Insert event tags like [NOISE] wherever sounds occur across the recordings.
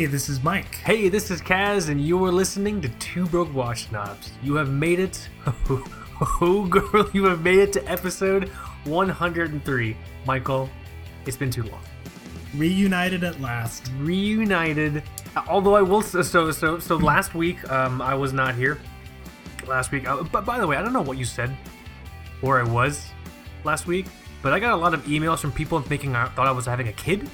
Hey, this is Mike. Hey, this is Kaz, and you are listening to Two Broke Watch Snobs. You have made it. [LAUGHS] Oh, girl, you have made it to episode 103. Michael, it's been too long. Reunited at last. Reunited. Although I will so so so, so last week um I was not here. Last week, uh, but by the way, I don't know what you said, where I was last week, but I got a lot of emails from people thinking I thought I was having a kid.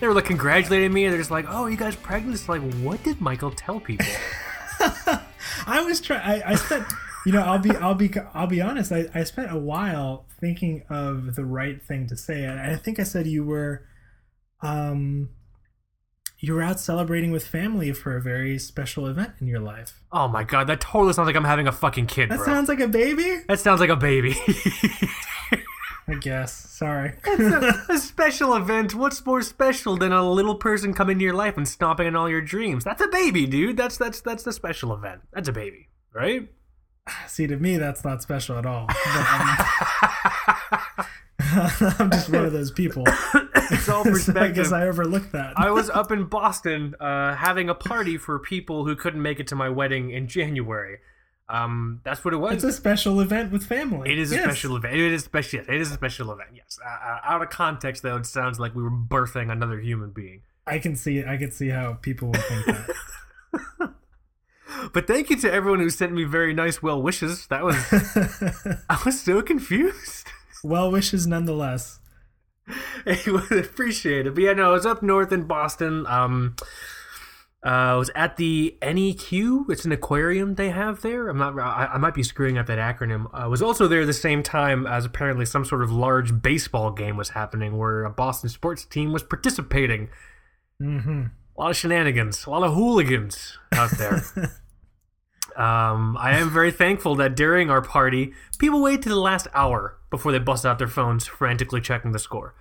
They were like congratulating me, and they're just like, "Oh, you guys pregnant?" It's like, what did Michael tell people? [LAUGHS] [LAUGHS] I was trying. I, I spent, you know, I'll be, I'll be, I'll be honest. I, I spent a while thinking of the right thing to say, and I think I said you were, um, you were out celebrating with family for a very special event in your life. oh my god, that totally sounds like I'm having a fucking kid, That bro. sounds like a baby. that sounds like a baby. [LAUGHS] I guess. Sorry. It's [LAUGHS] a special event. What's more special than a little person coming into your life and stomping on all your dreams? That's a baby, dude. That's that's that's the special event. That's a baby, right? See, to me, that's not special at all. [LAUGHS] I'm, [LAUGHS] I'm just one of those people. [COUGHS] It's all So I perspective. guess I overlooked that. I was up in Boston uh, having a party for people who couldn't make it to my wedding in January. Um, that's what it was. It's a special event with family. It is a special event. It is special. It is a special event. Yes. Uh, uh, out of context, though, it sounds like we were birthing another human being. I can see. I can see how people would think that. [LAUGHS] But thank you to everyone who sent me very nice well wishes. That was [LAUGHS] I was so confused. [LAUGHS] well wishes nonetheless. I would appreciate it. But yeah, no, I was up north in Boston. Um, uh, I was at the NEQ. It's an aquarium they have there. I'm not. I, I might be screwing up that acronym. I was also there the same time as apparently some sort of large baseball game was happening, where a Boston sports team was participating. Mm-hmm. A lot of shenanigans, a lot of hooligans out there. [LAUGHS] um, I am very thankful that during our party, people wait to the last hour before they bust out their phones, frantically checking the score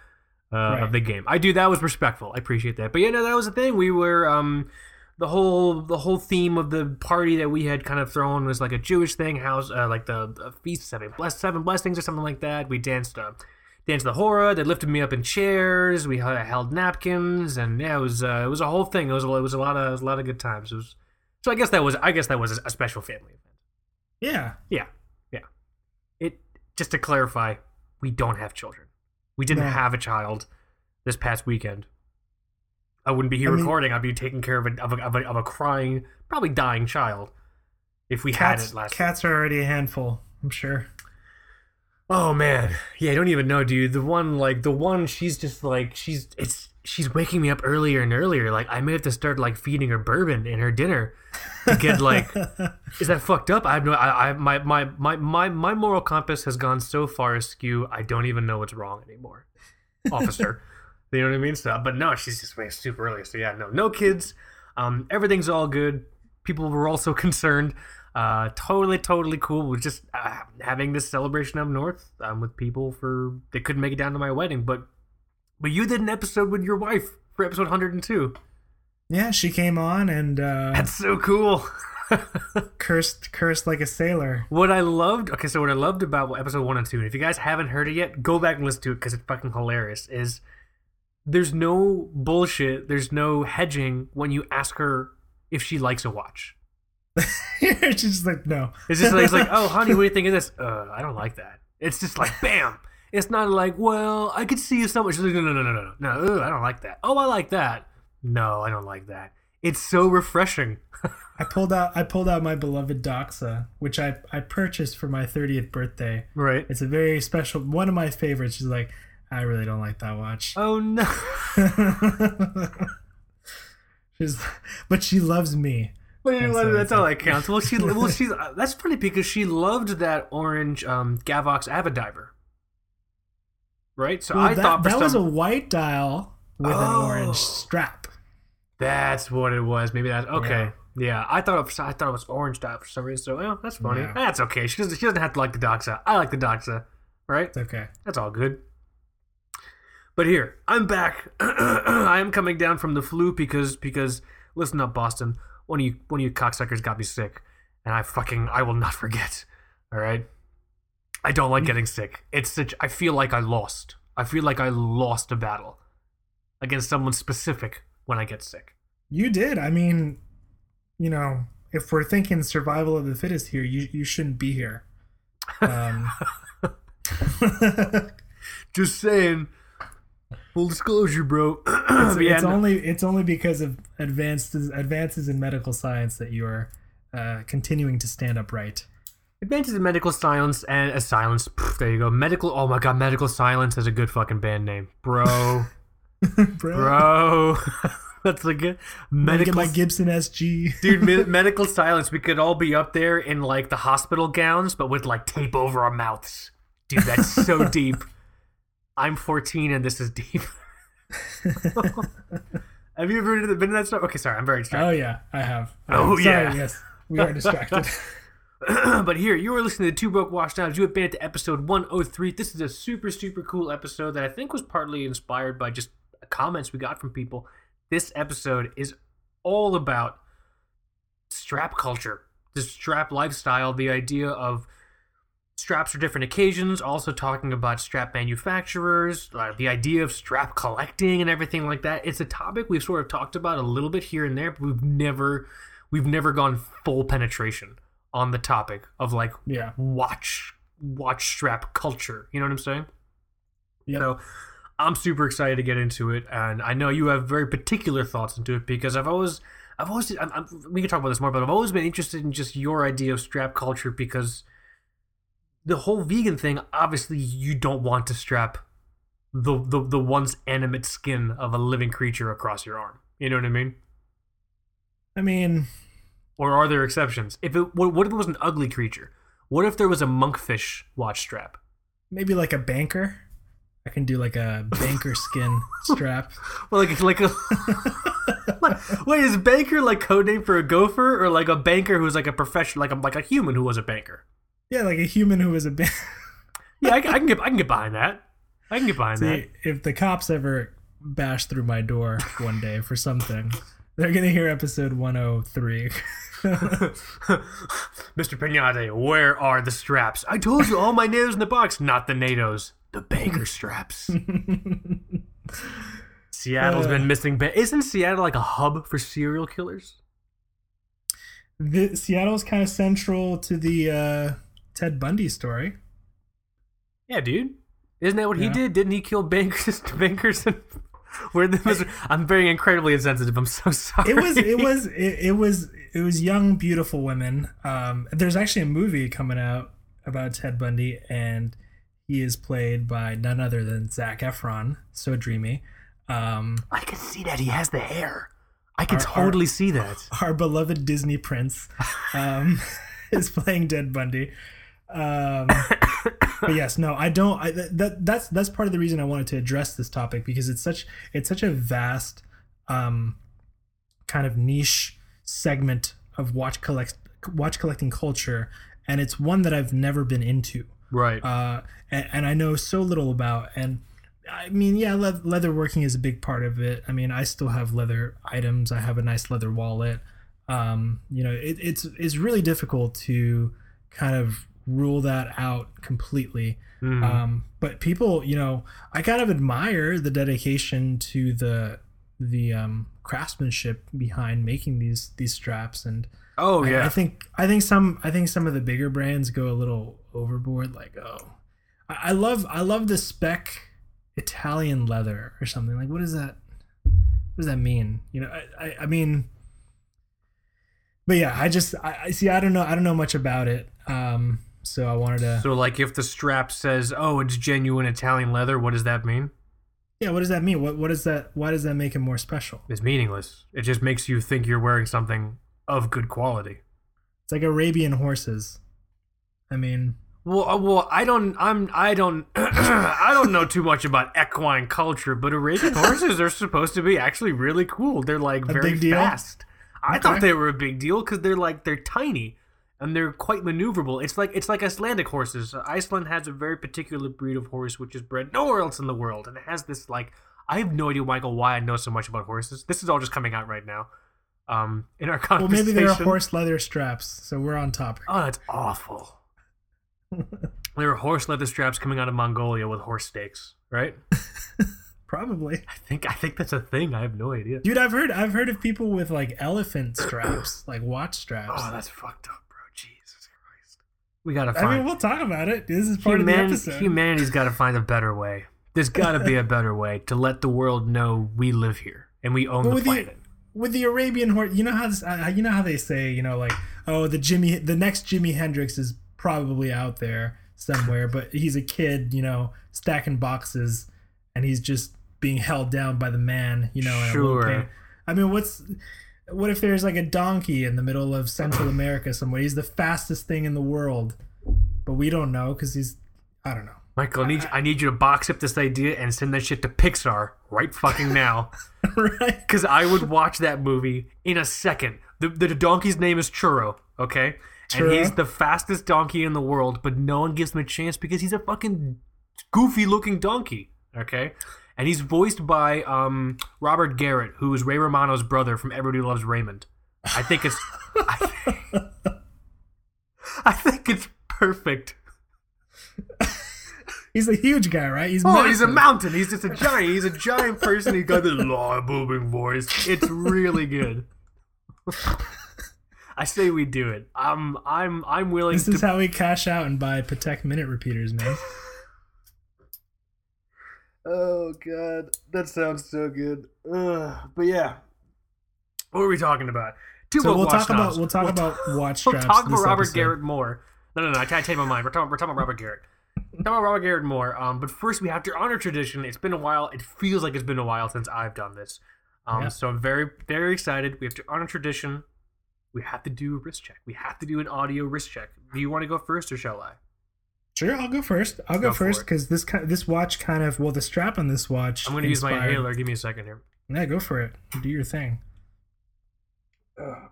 uh, Right. of the game. I do that was respectful. I appreciate that. But yeah, no, that was the thing. We were um, the whole the whole theme of the party that we had kind of thrown was like a Jewish thing, house uh, like the, the feast seven bless seven blessings or something like that. We danced. Uh, danced the hora. They lifted me up in chairs. We h- held napkins, and yeah, it was uh, it was a whole thing. It was a, it was a lot of a lot of good times. It was so I guess that was I guess that was a special family event. Yeah. Yeah, yeah. It just to clarify, we don't have children. We didn't No. have a child this past weekend. I wouldn't be here I mean- recording. I'd be taking care of a, of a of a of a crying, probably dying child. If we had Cats. it last. Cats are already a handful. I'm sure. Oh man, yeah, I don't even know, dude. The one, like, the one, she's just like, she's, it's, she's waking me up earlier and earlier. Like, I may have to start like feeding her bourbon in her dinner to get like, [LAUGHS] is that fucked up? I have no, I, I, my, my, my, my, my moral compass has gone so far askew. I don't even know what's wrong anymore, officer. [LAUGHS] you know what I mean? So, but no, she's just way super early. So yeah, no, no kids. Um, everything's all good. People were also [LAUGHS] concerned. Uh, totally, totally cool. We're just uh, having this celebration up north um, with people for they couldn't make it down to my wedding, but but you did an episode with your wife for episode 102. yeah, she came on and uh, That's so cool. [LAUGHS] cursed, cursed like a sailor. what I loved, okay, so what I loved about episode one and two, and if you guys haven't heard it yet, go back and listen to it because it's fucking hilarious. Is there's no bullshit, there's no hedging when you ask her if she likes a watch. [LAUGHS] She's just like, no. It's just like, it's like, oh, honey, what do you think of this? [LAUGHS] Uh, I don't like that. It's just like, bam. It's not like, well, I could see you so much. She's like, no, no, no, no, no, no. Ugh, I don't like that. Oh, I like that. No, I don't like that. It's so refreshing. [LAUGHS] I pulled out. I pulled out my beloved Doxa, which I I purchased for my 30th birthday. Right. It's a very special, one of my favorites. She's like, I really don't like that watch. Oh no. [LAUGHS] She's, but she loves me. But you so that's all that counts. Well, she, [LAUGHS] well, she's uh, that's funny because she loved that orange um, Gavox Avidiver. Right. So Well, I that, thought for that was a white dial with an Oh. orange strap. that's what it was. Maybe that's okay. Yeah, I thought it, I thought it was orange dye for some reason. So well, that's funny. Yeah. That's okay. She doesn't, she doesn't have to like the Doxa. I like the Doxa. Right. It's okay. That's all good. But here, I'm back. [CLEARS THROAT] I am coming down from the flu because because listen up, Boston. One of you one of you cocksuckers got me sick, and I fucking I will not [LAUGHS] forget. All right. I don't like getting sick. It's such. I feel like I lost. I feel like I lost a battle against someone specific when I get sick. You did. I mean, you know, if we're thinking survival of the fittest here, you you shouldn't be here. Um, [LAUGHS] Just saying. Full disclosure, bro. [CLEARS THROAT] it's, yeah, it's no- only it's only because of advances advances in medical science that you are uh, continuing to stand upright. Advances in medical silence and uh, silence. Pff, there you go. Medical. Oh my god, medical silence is a good fucking band name, bro. [LAUGHS] Bro, bro. [LAUGHS] That's a good I'm get my Gibson SG. [LAUGHS] Dude, me- medical silence. We could all be up there in like the hospital gowns, but with like tape over our mouths. Dude, that's so deep. I'm 14 and this is deep. [LAUGHS] Have you ever been in that stuff? Okay, sorry, I'm very distracted. oh yeah, I have. Oh, Sorry, yeah. Yes, we are distracted. [LAUGHS] [LAUGHS] but here, you are listening to Two Broke Watch Snobs. You have been at episode 103. This is a super, super cool episode that I think was partly inspired by just comments we got from people. This episode is all about strap culture, the strap lifestyle, the idea of straps for different occasions, also talking about strap manufacturers, uh, the idea of strap collecting and everything like that. It's a topic we've sort of talked about a little bit here and there, but we've never we've never gone full penetration on the topic of like yeah. watch watch strap culture. You know what I'm saying? Yep. So I'm super excited to get into it, and I know you have very particular thoughts into it because I've always, I've always, I'm, I'm, we can talk about this more, but I've always been interested in just your idea of strap culture because the whole vegan thing, obviously, you don't want to strap the the the once animate skin of a living creature across your arm. You know what I mean? I mean, Or are there exceptions? If it, what, what if it was an ugly creature? What if there was a monkfish watch strap? maybe like a banker. I can do like a banker [LAUGHS] skin strap. Well, like like a [LAUGHS] wait, is banker like code name for a gopher, or like a banker who's like a professional, like a like a human who was a banker? Yeah, like a human who was a. [LAUGHS] Yeah, I, can- I can get I can get behind that. I can get behind See, if the cops ever bash through my door one day for something, they're gonna hear episode 103. [LAUGHS] Mr. Pinate, where are the straps? I told you all my NATOs in the box, not the NATOs, the banker straps. [LAUGHS] Seattle's Uh. been missing. Ba- Isn't Seattle like a hub for serial killers? the, Seattle's kind of central to the uh, Ted Bundy story. Yeah, dude. Isn't that what he did? Didn't he kill bankers? [LAUGHS] bankers and where the I'm very incredibly insensitive. I'm so [LAUGHS] sorry. It was it was it, it was it was young beautiful women. Um, there's actually a movie coming out about Ted Bundy, and he is played by none other than Zac Efron. So dreamy. Um, I can see that he has the hair. I can Our- our- totally see that. [LAUGHS] our beloved Disney prince um, is playing Ted Bundy. Um, but yes, no, I don't. I, that that's that's part of the reason I wanted to address this topic because it's such it's such a vast um, kind of niche segment of watch collect watch collecting culture, and it's one that I've never been into Right. uh, and, and I know so little about. And I mean, yeah, le- leather working is a big part of it. I mean, I still have leather items. I have a nice leather wallet. Um, you know, it, it's it's really difficult to kind of rule that out completely. Mhm. Um, but people, you know, I kind of admire the dedication to the the um, craftsmanship behind making these these straps and oh yeah. I think I think some I think some of the bigger brands go a little overboard. Like, oh, I, I love I love the spec Italian leather or something. Like, what does that what does that mean? You know, I I, I mean, but yeah, I just I, I see. I don't know. I don't know much about it. Um, so I wanted to. so like, if the strap says, "Oh, it's genuine Italian leather," what does that mean? yeah, what does that mean? What what does that? Why does that make it more special? It's meaningless. It just makes you think you're wearing something of good quality. It's like Arabian horses. I mean, Well, uh, well, I don't, I'm, I don't, [CLEARS THROAT] I don't know too much about equine culture, but Arabian [LAUGHS] horses are supposed to be actually really cool. They're like A very fast. I thought they were a big deal because they're like they're tiny and they're quite maneuverable. It's like it's like Icelandic horses. Iceland has a very particular breed of horse which is bred nowhere else in the world, and it has this like I have no idea, Michael, why I know so much about horses. This is all just coming out right now. Um, in our conversation. well, maybe there are horse leather straps, so we're on topic. Oh, that's awful. [LAUGHS] there are horse leather straps coming out of Mongolia with horse steaks, right? [LAUGHS] probably. I think I think that's a thing. I have no idea. Dude, I've heard I've heard of people with like elephant straps, like watch straps. Oh, that's fucked up, bro. Jesus Christ. We gotta Find, I mean, we'll talk about it. This is part of the Human- episode. humanity's got to find a better way. There's got to be a better way to let the world know we live here and we own But the with the- planet. with the Arabian horse, you know how this, uh, you know how they say, you know, like, oh, the Jimmy, the next Jimi Hendrix is probably out there somewhere, but he's a kid, you know, stacking boxes, and he's just being held down by the man, you know. in a low Sure. I mean, what's what if there's like a donkey in the middle of Central America somewhere? He's the fastest thing in the world, but we don't know because he's, I don't know. Michael, I need, I need you to box up this idea and send that shit to Pixar right fucking now. [LAUGHS] [LAUGHS] right? Because I would watch that movie in a second. The, the donkey's name is Churro, okay? And he's the fastest donkey in the world, but no one gives him a chance because he's a fucking goofy looking donkey, okay? And he's voiced by um, Robert Garrett, who is Ray Romano's brother from Everybody Loves Raymond. I think it's. I think, [LAUGHS] I think it's perfect. He's a huge guy, right? He's Oh, he's a mountain. He's just a giant. He's a giant person. He's got this low booming voice. It's really good. I say we do it. I'm I'm I'm willing to This to is how we cash out and buy Patek minute repeaters, man. Oh god, that sounds so good. Ugh. But yeah, what are we talking about? Two So we'll talk about we'll talk We'll about watch We'll talk about Robert episode. Garrett more. No, no, no. I can't change my mind. We're talking, we're talking about Robert Garrett. We're talking about Robert Garrett more. Um, but first, we have to honor tradition. It's been a while. It feels like it's been a while since I've done this. Um, Yeah. so I'm very, very excited. We have to honor tradition. We have to do a wrist check. We have to do an audio wrist check. Do you want to go first, or shall I? Sure, I'll go first. I'll go, Go first because this kind this watch kind of well the strap on this watch. I'm going to use my inhaler. Give me a second here. Yeah, go for it. Do your thing. Oh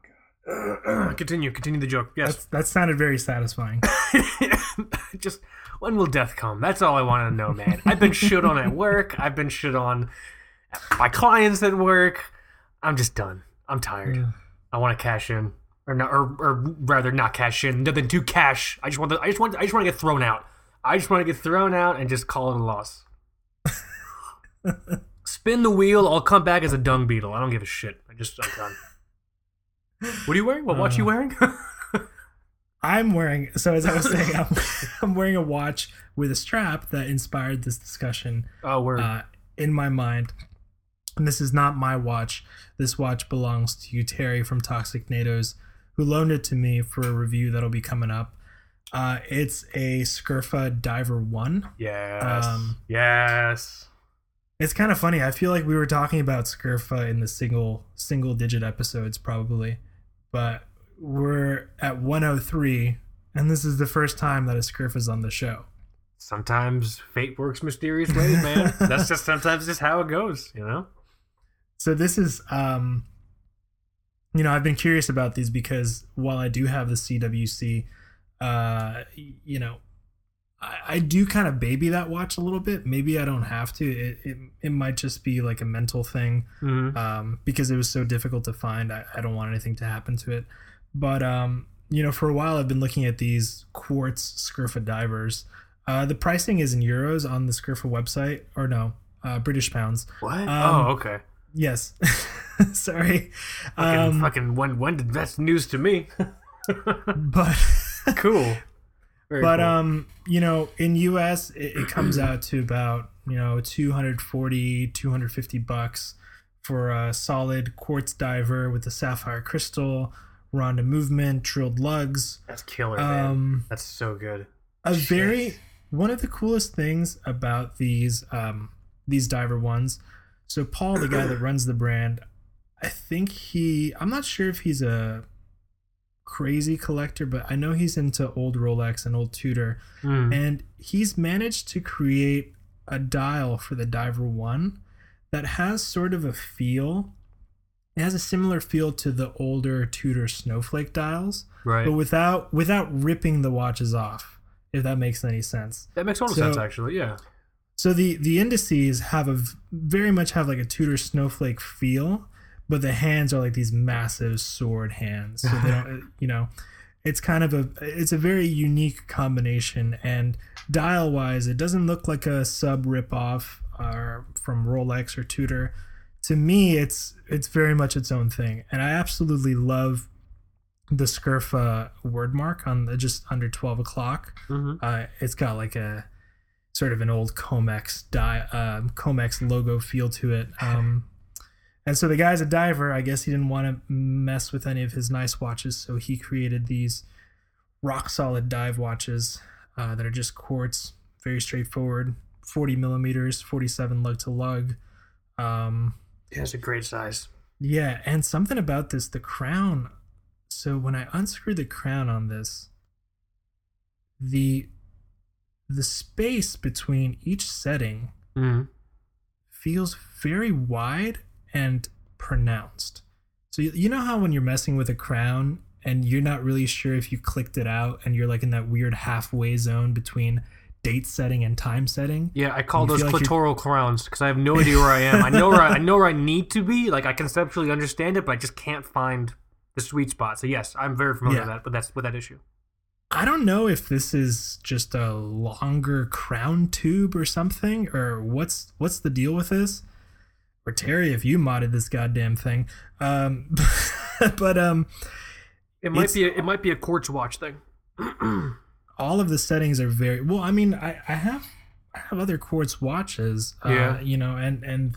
god. [CLEARS THROAT] continue. Continue the joke. Yes. That's, that sounded very satisfying. [LAUGHS] just when will death come? That's all I want to know, man. I've been shit on at work. I've been shit on by clients at work. I'm just done. I'm tired. Yeah. I want to cash in, or not, or, or rather, not cash in. Nothing to cash. I just want. The, I just want. I just want to get thrown out. I just want to get thrown out and just call it a loss. [LAUGHS] Spin the wheel. I'll come back as a dung beetle. I don't give a shit. I just. I'm done. What are you wearing? What watch are you Uh, wearing? [LAUGHS] I'm wearing so as I was saying, I'm, [LAUGHS] I'm wearing a watch with a strap that inspired this discussion oh, we're. uh, in my mind. And this is not my watch. This watch belongs to you, Terry from Toxic NATOs, who loaned it to me for a review that'll be coming up. Uh, it's a Scurfa Diver One. yes. um, yes. It's kind of funny. I feel like we were talking about Scurfa in the single single digit episodes probably, but we're at 103, and this is the first time that a Scurfa's on the show. sometimes fate works mysterious ways, man. [LAUGHS] That's just sometimes just how it goes, you know. So this is, um, you know, I've been curious about these because while I do have the CWC, uh, you know, I, I do kind of baby that watch a little bit. Maybe I don't have to. It it, it might just be like a mental thing. Mm-hmm. um, because it was so difficult to find. I, I don't want anything to happen to it. But um, you know, for a while I've been looking at these quartz Scurfa divers. Uh, the pricing is in euros on the Scurfa website, or no, uh, British pounds. What? Um, oh, okay. Yes, [LAUGHS] sorry, Fucking, um, fucking when when did that's news to me? [LAUGHS] but [LAUGHS] cool. Very but cool. um, you know, in US it, it comes out to about you know 240, 250 bucks for a solid quartz diver with a sapphire crystal, Ronda movement, drilled lugs. that's killer, man. Um, That's so good. a Shit. very one of the coolest things about these um these diver ones. So Paul, the guy that [CLEARS THROAT] runs the brand, I think he I'm not sure if he's a crazy collector, but I know he's into old Rolex and old Tudor Mm. and he's managed to create a dial for the Diver 1 that has sort of a feel it has a similar feel to the older Tudor snowflake dials Right. but without without ripping the watches off if that makes any sense that makes total so- sense, actually. Yeah. So the the indices have a very much have like a Tudor snowflake feel, but the hands are like these massive sword hands. So they don't, [LAUGHS] you know, it's kind of a it's a very unique combination. And dial wise, it doesn't look like a sub rip off are from Rolex or Tudor. To me, it's it's very much its own thing, and I absolutely love the Scurfa word mark on the just under twelve o'clock. Mhm. Uh, it's got like a sort of an old Comex di- um Comex logo feel to it. [SIGHS] Um, and so the guy's a diver. I guess he didn't want to mess with any of his nice watches, so he created these rock solid dive watches uh, that are just quartz, very straightforward, 40 millimeters, 47 lug to lug. Um, Yeah, it's a great size. yeah, and something about this, the crown. So when I unscrew the crown on this, the the space between each setting Mhm. feels very wide and pronounced. So you, you know how when you're messing with a crown and you're not really sure if you clicked it out and you're like in that weird halfway zone between date setting and time setting? Yeah, I call those feel like you're- clitoral crowns because I have no idea where I am. I know where I, I know where I need to be. Like I conceptually understand it, but I just can't find the sweet spot. So yes, I'm very familiar Yeah. with that. But that's with that issue. I don't know if this is just a longer crown tube or something, or what's what's the deal with this? Or Terry, if you modded this goddamn thing, um, [LAUGHS] but um, It might be a, it might be a quartz watch thing. [CLEARS THROAT] all of the settings are very well. I mean, I, I have I have other quartz watches, uh, Yeah. you know, and and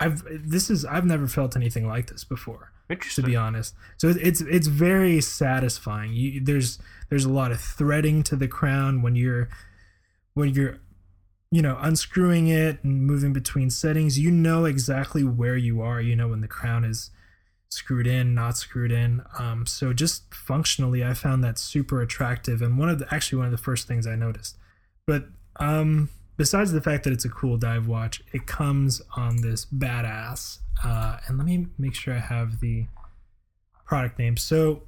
I've this is I've never felt anything like this before. To be honest. So it's it's very satisfying. You, there's there's a lot of threading to the crown when you're when you're you know unscrewing it and moving between settings. You know exactly where you are. You know when the crown is screwed in, not screwed in. Um, so just functionally, I found that super attractive and one of the actually one of the first things I noticed. But um, besides the fact that it's a cool dive watch, it comes on this badass. Uh, and let me make sure I have the product name. So,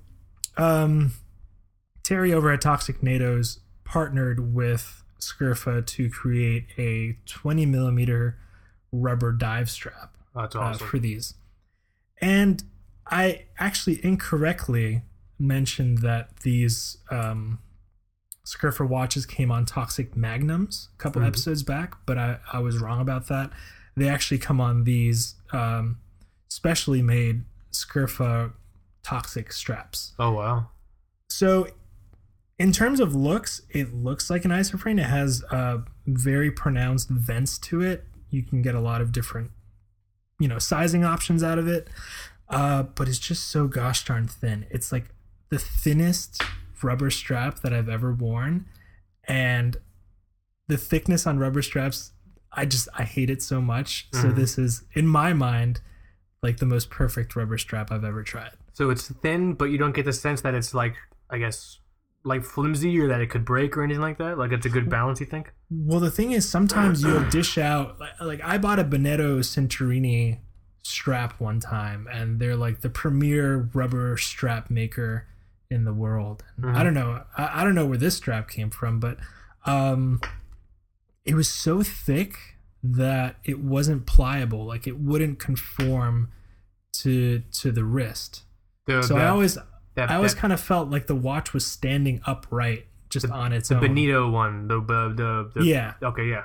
um, Terry over at Toxic NATO's partnered with Scurfa to create a 20 millimeter rubber dive strap That's uh, for these. And I actually incorrectly mentioned that these um, Scurfa watches came on Toxic Magnums a couple Mhm. episodes back, but I, I was wrong about that. They actually come on these um, specially made Scurfa Toxic straps. oh wow. So, in terms of looks, it looks like an Isofrane. It has uh, very pronounced vents to it. You can get a lot of different, you know, sizing options out of it. Uh, but it's just so gosh darn thin. It's like the thinnest rubber strap that I've ever worn, and the thickness on rubber straps, I just I hate it so much. So Mhm. this is, in my mind, like the most perfect rubber strap I've ever tried. So it's thin, but you don't get the sense that it's like I guess like flimsy or that it could break or anything like that. Like it's a good balance. You think? Well, the thing is, sometimes you'll dish out like, like I bought a Bonetto Cinturini strap one time, and they're like the premier rubber strap maker in the world. Mhm. I don't know, I, I don't know where this strap came from, but um, it was so thick that it wasn't pliable. Like it wouldn't conform to to the wrist. The, So the, I always that, I always kind of felt like the watch was standing upright just on its the own. The Bonetto one. The the the, the Yeah. Okay. Yeah.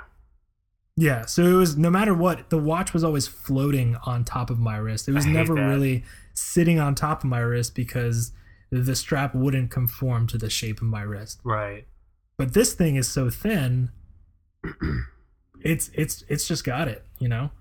Yeah, so it was no matter what, the watch was always floating on top of my wrist. It was never that. really sitting on top of my wrist because the strap wouldn't conform to the shape of my wrist. Right. But this thing is so thin, it's it's it's just got it, you know?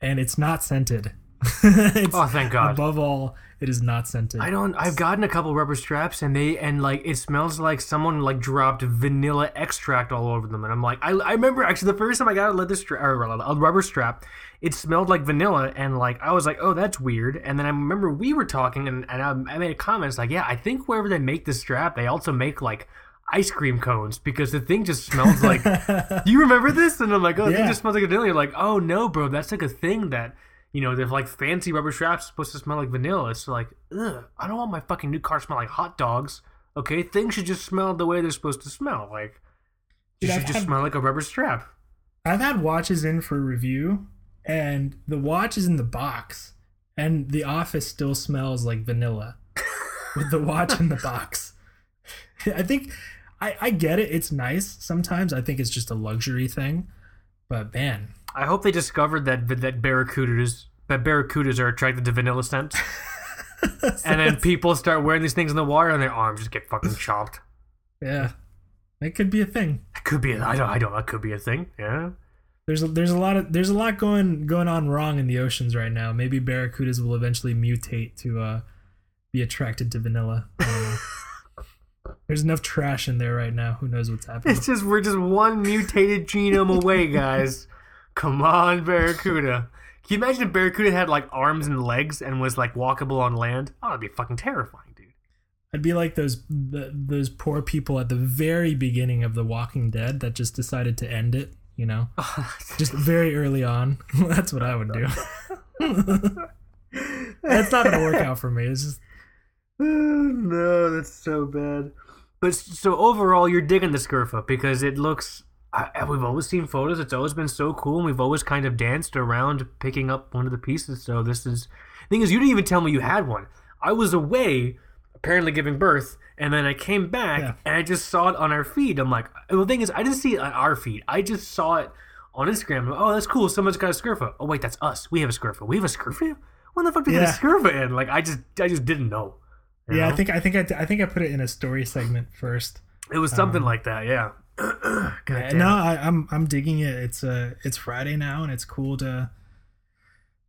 And it's not scented. [LAUGHS] It's- Oh, thank God. Above all, it is not scented. I don't. I've gotten a couple rubber straps, and they and like it smells like someone like dropped vanilla extract all over them, and I'm like, I, I remember actually the first time I got a leather strap or a rubber strap, it smelled like vanilla, and like I was like, oh, that's weird. And then I remember we were talking, and, and I, I made a comment it's like, yeah, I think wherever they make this strap, they also make like ice cream cones because the thing just smells like. [LAUGHS] You remember this? And I'm like, oh, Yeah. just smells like vanilla. You're like, oh no, bro, that's like a thing that you know, they're like fancy rubber straps supposed to smell like vanilla. It's like, ugh, I don't want my fucking new car to smell like hot dogs. Okay, things should just smell the way they're supposed to smell. Like, Dude, should I've just had- smell like a rubber strap. I've had watches in for review, and the watch is in the box, and the office still smells like vanilla [LAUGHS] with the watch in the box. I think I, I get it. It's nice sometimes. I think it's just a luxury thing, but man, I hope they discovered that that barracudas that barracudas are attracted to vanilla scent, [LAUGHS] and then people start wearing these things in the water, and their arms just get fucking [LAUGHS] chopped. Yeah, it could be a thing. It could be. I don't. I don't. That could be a thing. Yeah. There's a, there's a lot of there's a lot going going on wrong in the oceans right now. Maybe barracudas will eventually mutate to uh, be attracted to vanilla. Know. there's enough trash in there right now. Who knows what's happening? It's just we're just one mutated genome away, guys. Come on, barracuda. Can you imagine if barracuda had like arms and legs and was like walkable on land? Oh, that'd be fucking terrifying, dude. I'd be like those th those poor people at the very beginning of The Walking Dead that just decided to end it. You know, [LAUGHS] just very early on. [LAUGHS] That's what I would do. [LAUGHS] That's not gonna work out for me. It's just [SIGHS] no, that's so bad. But so overall, you're digging the Scurfa because it looks. I, we've always seen photos. It's always been so cool, and we've always kind of danced around picking up one of the pieces. So this is. The Thing is, you didn't even tell me you had one. I was away, apparently giving birth, and then I came back Yeah. and I just saw it on our feed. I'm like, well, the thing is, I didn't see it on our feed. I just saw it on Instagram. Oh, that's cool. Someone's got a Scurfa. Oh wait, that's us. We have a Scurfa. We have a Scurfa. When the fuck did we Yeah. get a Scurfa in? Like, I just, I just didn't know. yeah. I think I think I, I think I put it in a story segment first. It was something like that, yeah. [CLEARS THROAT] Yeah, no. I, I'm I'm digging it. It's uh it's Friday now, and it's cool to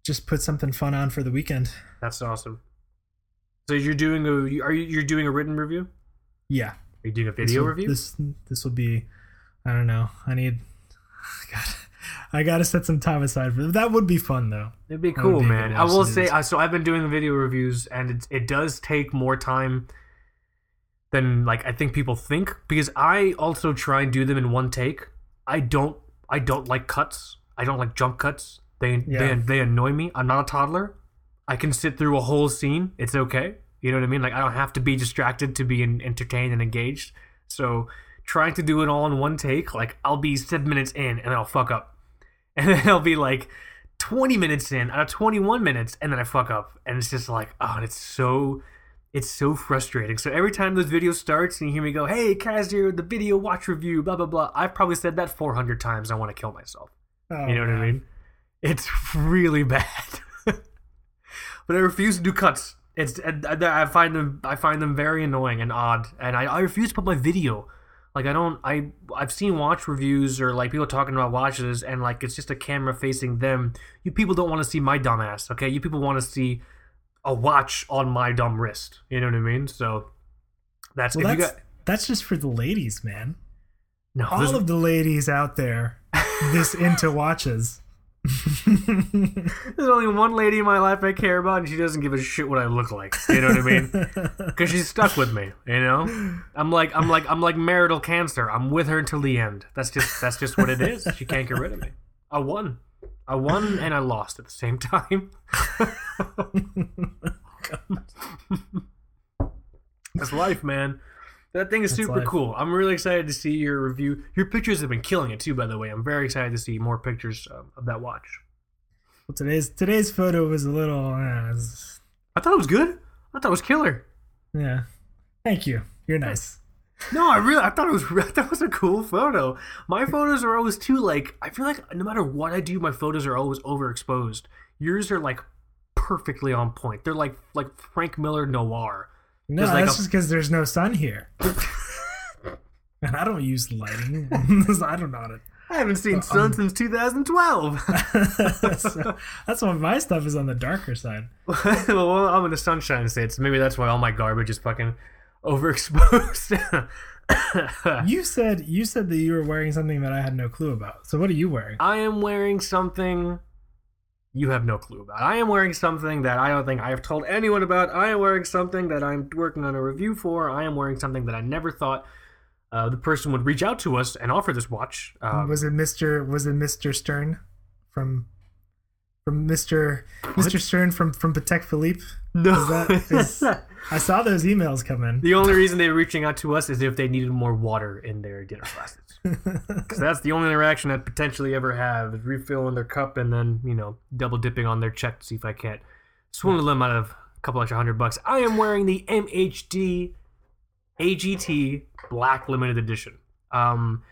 just put something fun on for the weekend. that's awesome. So you're doing a are you you're doing a written review? Yeah. Are you doing a this video will- review? This this will be. I don't know. I need. [LAUGHS] God, I gotta set some time aside for that. Would be fun though. It'd be cool, be man. I will say, uh, so I've been doing the video reviews, and it it does take more time than like I think people think because I also try and do them in one take. I don't I don't like cuts. I don't like jump cuts. They Yeah. they they annoy me. I'm not a toddler. I can sit through a whole scene. It's okay. You know what I mean? Like I don't have to be distracted to be en- entertained and engaged. So trying to do it all in one take, like I'll be seven minutes in and I'll fuck up, [LAUGHS] and then I'll be like 20 minutes in out of 21 minutes, and then I fuck up, and it's just like, oh, and it's so. It's so frustrating. So every time this video starts and you hear me go, "Hey, Kaz here, the video watch review," blah blah blah. I've probably said that 400 times. I want to kill myself. Oh, You know what I mean? It's [LAUGHS] really bad. But I refuse to do cuts. It's and I find them I find them very annoying and odd, and I, I refuse to put my video. Like I don't I I've seen watch reviews or like people talking about watches and like it's just a camera facing them. You people don't want to see my dumb ass, okay? You people want to see a watch on my dumb wrist. You know what I mean? So that's Well, if got that's just for the ladies, man. no. All of the ladies out there, this into watches. [LAUGHS] There's only one lady in my life I care about, and she doesn't give a shit what I look like. You know what I mean? [LAUGHS] Because she's stuck with me. You know, I'm like, I'm like, I'm like marital cancer. I'm with her until the end. That's just, that's just what it is. She can't get rid of me. I won. I won and I lost at the same time. [LAUGHS] That's life, man. That thing is That's super life. cool. I'm really excited to see your review. Your pictures have been killing it too, by the way. I'm very excited to see more pictures um, of that watch. Well, today's today's photo was a little. Uh, it's- I thought it was good. I thought it was killer. yeah. Thank you. You're nice. No, I really, I thought it was, [LAUGHS] that was a cool photo. My photos are always too like, I feel like no matter what I do, my photos are always overexposed. Yours are like perfectly on point. They're like like Frank Miller noir. No, like that's a- just because there's no sun here. [LAUGHS] and I don't use lighting. [LAUGHS] I don't know how to. I haven't seen sun um, since 2012. [LAUGHS] So, that's why my stuff is on the darker side. well, I'm in the sunshine state, so maybe that's why all my garbage is fucking overexposed. You said you said that you were wearing something that I had no clue about. So what are you wearing? I am wearing something you have no clue about. I am wearing something that I don't think I have told anyone about. I am wearing something that I'm working on a review for. I am wearing something that I never thought uh, the person would reach out to us and offer this watch. Um, was it Mr. Was it Mr. Stern from from Mr. Mr. Stern from from Patek Philippe? no, Is that is, [LAUGHS] I saw those emails come in. the only reason they were reaching out to us is if they needed more water in their dinner glasses. [LAUGHS] Because that's the only interaction I'd potentially ever have is refilling their cup and then, you know, double dipping on their check to see if I can't swindle them out of a couple extra hundred bucks. I am wearing the MHD AGT Black Limited Edition. Um,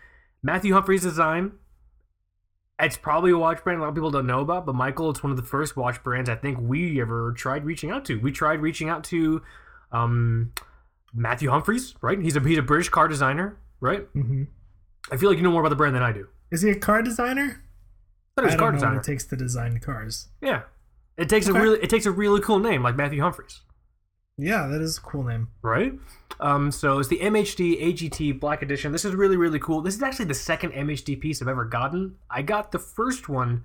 Matthew Humphrey's design. It's probably a watch brand a lot of people don't know about, but Michael, it's one of the first watch brands I think we ever tried reaching out to. We tried reaching out to um, Matthew Humphreys, right? He's a he's a British car designer, right? hmm I feel like you know more about the brand than I do. Is he a car designer? I thought he car designer. it takes to design cars. Yeah, it takes Okay. a really it takes a really cool name like Matthew Humphreys, Yeah, that is a cool name. right? Um, so it's the MHD AGT Black Edition. This is really really cool. This is actually the second MHD piece I've ever gotten. I got the first one.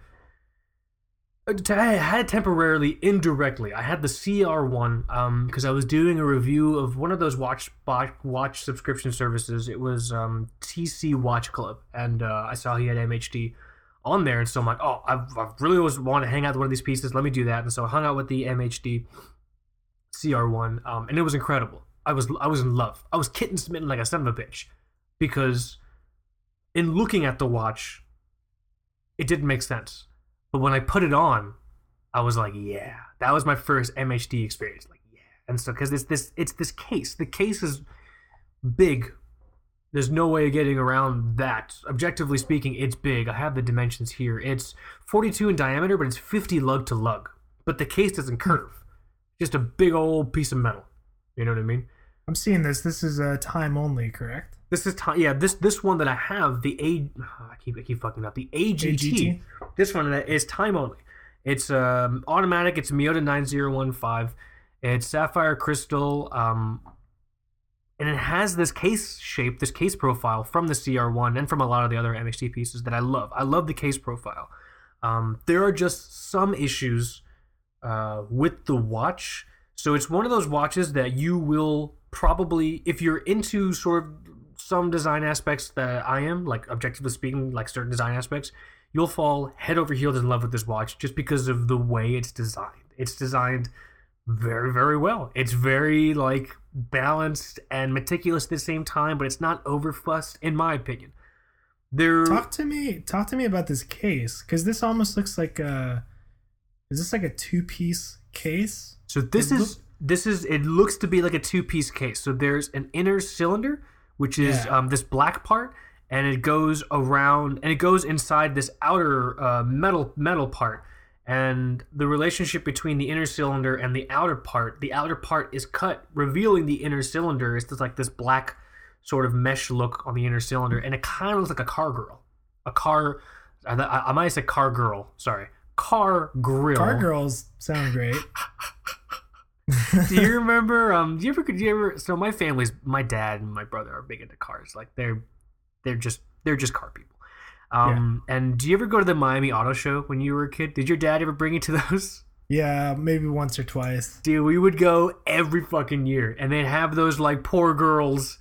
Uh, I had temporarily indirectly. I had the CR one um because I was doing a review of one of those watch watch, subscription services. It was um TC Watch Club, and uh, I saw he had MHD on there, and so I'm like, oh, I, I really always want to hang out with one of these pieces. Let me do that, and so I hung out with the MHD CR one, um, and it was incredible. I was I was in love. I was kitten smitten like a son of a bitch because in looking at the watch, it didn't make sense. But when I put it on, I was like, yeah, that was my first MHD experience. Like, yeah, and so because it's this it's this case. The case is big. There's no way of getting around that. Objectively speaking, it's big. I have the dimensions here. It's 42 in diameter, but it's 50 lug to lug. But the case doesn't hmm. curve. Just a big old piece of metal. You know what I mean? I'm seeing this. This is a time only, correct? This is time. Yeah, this this one that I have the A. [SIGHS] I keep I keep fucking up the AGT. AGT? This one is time only. It's um, automatic. It's Miyota nine zero one five. It's sapphire crystal. Um, and it has this case shape, this case profile from the CR1 and from a lot of the other MHD pieces that I love. I love the case profile. Um, there are just some issues uh, with the watch. So it's one of those watches that you will probably, if you're into sort of some design aspects that I am, like objectively speaking, like certain design aspects, you'll fall head over heels in love with this watch just because of the way it's designed. It's designed very, very well. It's very like balanced and meticulous at the same time, but it's not overfussed, in my opinion. There, Talk to me. Talk to me about this case, because this almost looks like a. Is this like a two-piece case? So this It is this is it looks to be like a two piece case. So there's an inner cylinder, which is Yeah. um, this black part, and it goes around and it goes inside this outer uh, metal metal part. And the relationship between the inner cylinder and the outer part, the outer part is cut, revealing the inner cylinder. It's just like this black sort of mesh look on the inner cylinder, and it kind of looks like a car girl, a car. I, I might said car girl. Sorry, car grill. Car girls sound great. [LAUGHS] do you remember um do you ever do you ever so my family's my dad and my brother are big into cars like they're they're just they're just car people um and do you ever go to the miami auto show when you were a kid did your dad ever bring you to [LAUGHS] those Yeah, maybe once or twice. dude we would go every fucking year and they'd have those like poor girls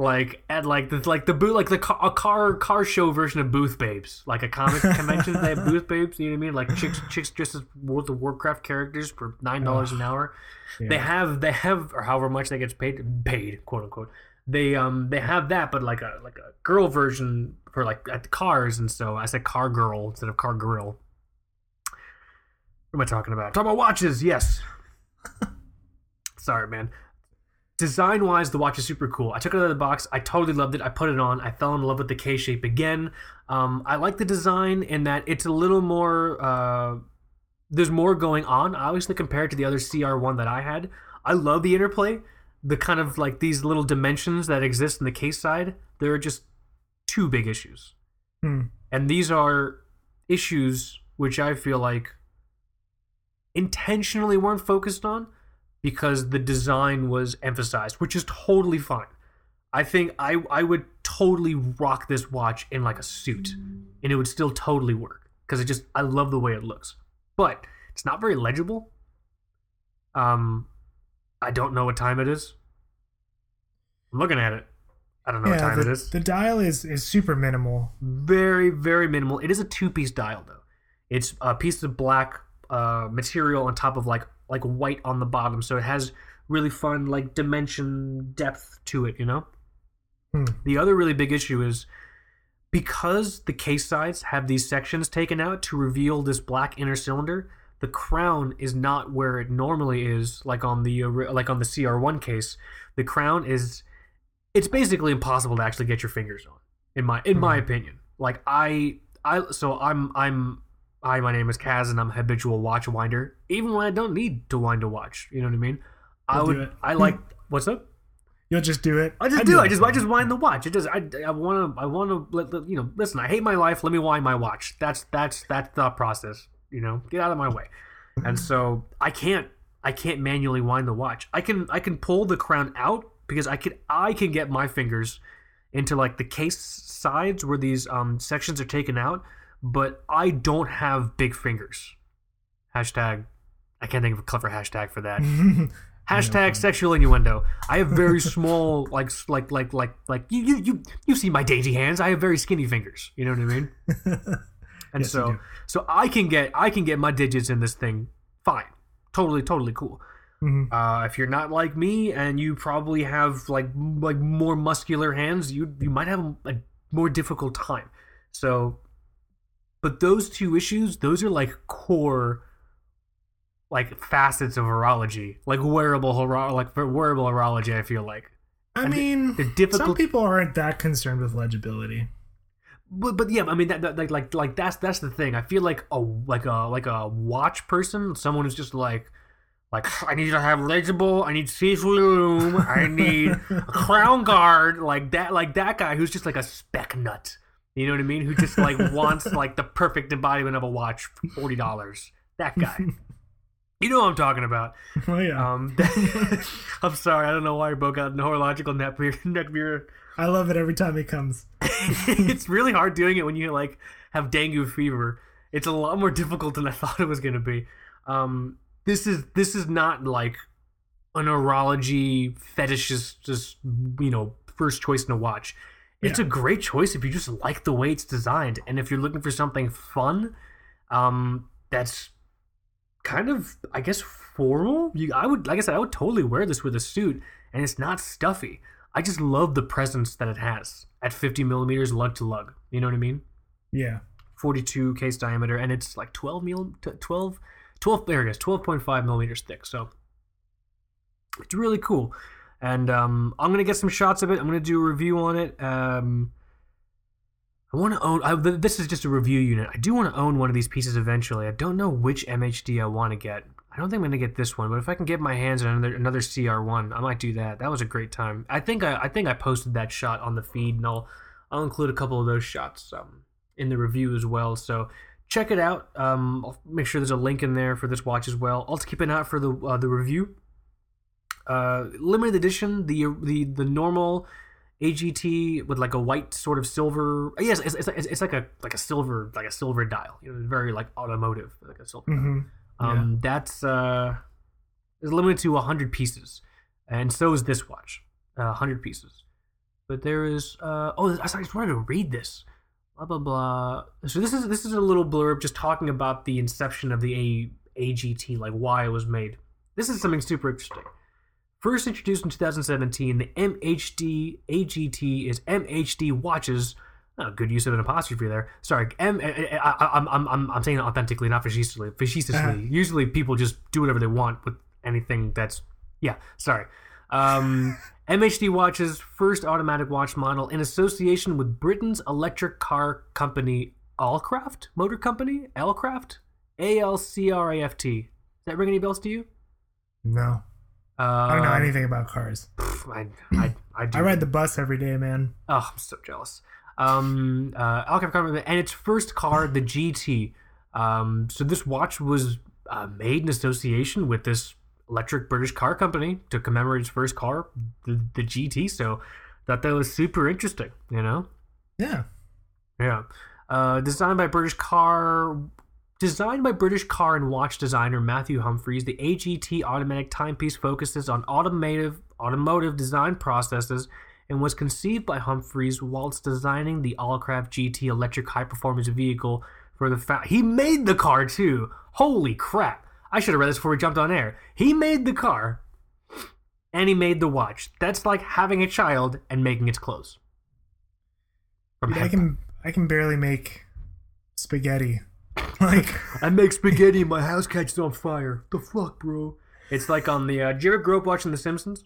like at like the like the boot like the car, a car car show version of booth babes. Like a comic [LAUGHS] convention they have booth babes you know what i mean? Like chicks chicks dressed as world of warcraft characters for nine dollars an hour. They have they have or however much they get paid paid quote unquote. They um they have that but like a like a girl version for like at the cars and so i said car girl instead of car grill. What am i talking about? Talking about watches yes. [LAUGHS] Sorry man design wise the watch is super cool. I took it out of the box. I totally loved it. I put it on. I fell in love with the k shape again. Um, i like the design in that it's a little more uh, there's more going on obviously compared to the other cr1 that i had. I love the interplay. The kind of like these little dimensions that exist in the case side there are just two big issues. Hmm. and these are issues which i feel like intentionally weren't focused on because the design was emphasized which is totally fine. I think i i would totally rock this watch in like a suit and it would still totally work because it just i love the way it looks. But it's not very legible. Um i don't know what time it is. I'm looking at it. I don't know what time the, it is. the dial is is super minimal. very very minimal. It is a two piece dial though. It's a piece of black uh, material on top of like like white on the bottom so it has really fun like dimension depth to it you know? Hmm. the other really big issue is because the case sides have these sections taken out to reveal this black inner cylinder the crown is not where it normally is like on the like on the cr1 case. The crown is it's basically impossible to actually get your fingers on in my in my opinion. Like i I so I'm I'm hi my name is Kaz and I'm a habitual watch winder even when I don't need to wind a watch. You know what I mean? I You'll do would. I like [LAUGHS] what's up? You'll just do it. I just I'd do. it I just I just wind the watch. It just I I want to I want to let let- you know. Listen, I hate my life. Let me wind my watch. That's that's that thought process. You know, get out of my way. [LAUGHS] And so I can't I can't manually wind the watch. I can I can pull the crown out because I can I can get my fingers into like the case sides where these um sections are taken out, but I don't have big fingers. Hashtag. I can't think of a clever hashtag for that. [LAUGHS] Hashtag sexual innuendo. I have very small, [LAUGHS] like, like, like, like, like you, you, you, you see my dainty hands. I have very skinny fingers. You know what I mean? [LAUGHS] And Yes, so, so I can get, I can get my digits in this thing. Fine, totally, totally cool. Mhm. Uh, if you're not like me and you probably have like like more muscular hands, you you might have a more difficult time. So, but those two issues, those are like core, like facets of horology, like wearable horo- like wearable horology. I feel like, I And mean, the some difficult, people aren't that concerned with legibility. but, but yeah, I mean that, that like like like that's that's the thing. I feel like a like a like a watch person, someone who's just like. Like I need to have legible. I need lume. I need [LAUGHS] a crown guard like that like that guy who's just like a spec nut you know what i mean? Who just like [LAUGHS] wants like the perfect embodiment of a watch for $40 that guy. [LAUGHS] You know what i'm talking about. Oh yeah, um [LAUGHS] i'm sorry. I don't know why we broke out in horological neck beard neck beard I love it every time it comes. it's really hard doing it when you like have dengue fever. It's a lot more difficult than i thought it was going to be. Um this is this is not like an horology fetishist just you know first choice in a watch it's Yeah. a great choice if you just like the way it's designed and if you're looking for something fun um that's kind of i guess formal. You i would like i said i would totally wear this with a suit and it's not stuffy. I just love the presence that it has at 50 millimeters lug to lug. You know what i mean? Yeah, 42 case diameter and it's like 12 mil t- 12 12 there it is 12.5 millimeters thick so it's really cool and um, i'm gonna get some shots of it. I'm gonna do a review on it. Um, i want to own I, this is just a review unit. I do want to own one of these pieces eventually. I don't know which mhd i want to get. I don't think i'm gonna get this one but if i can get my hands on another, another cr1 i might do that. That was a great time. I think i, I think i posted that shot on the feed and i'll i'll include a couple of those shots um, in the review as well. So check it out. Um, I'll make sure there's a link in there for this watch as well. Also keep an eye out for the uh, the review. Uh, limited edition, the the the normal AGT with like a white sort of silver. Yes, it's, it's, it's, like a like a silver like a silver dial. You know, very like automotive, like a silver. dial. hmm Um, that's uh, is limited to hundred pieces, and so is this watch, uh, hundred pieces. But there is uh, oh, I just wanted to read this. Blah blah blah. So this is this is a little blurb just talking about the inception of the A, AGT, like why it was made. This is something super interesting. First introduced in 2017, the MHD AGT is MHD watches. Oh, good use of an apostrophe there. Sorry, M. I, I, I'm I'm I'm I'm saying it authentically, not facetiously. Facetiously. Uh-huh. Usually, people just do whatever they want with anything that's yeah. Sorry. Um, [LAUGHS] MHD watches first automatic watch model in association with Britain's electric car company Alcraft Motor Company. Alcraft. A L C R A F T. Does that ring any bells to you? No, I don't know anything about cars. [SIGHS] I, I, I do. I ride the bus every day, man. Oh, I'm so jealous. Um, uh, car, and its first car, the GT. Um, so this watch was uh, made in association with this electric British car company to commemorate its first car, the, the GT. So thought that was super interesting. You know. Yeah, Yeah. Uh, designed by British car. Designed by British car and watch designer Matthew Humphreys, the AGT automatic timepiece focuses on automotive automotive design processes and was conceived by Humphreys whilst designing the Alcraft GT electric high performance vehicle for the fa- He made the car too. Holy crap. I should have read this before we jumped on air. He made the car and he made the watch. That's like having a child and making its clothes. Dude, I can I can barely make spaghetti. [LAUGHS] Like I make spaghetti and my house catches on fire. The fuck, bro? It's like on the. Uh, did you ever grow up watching The Simpsons?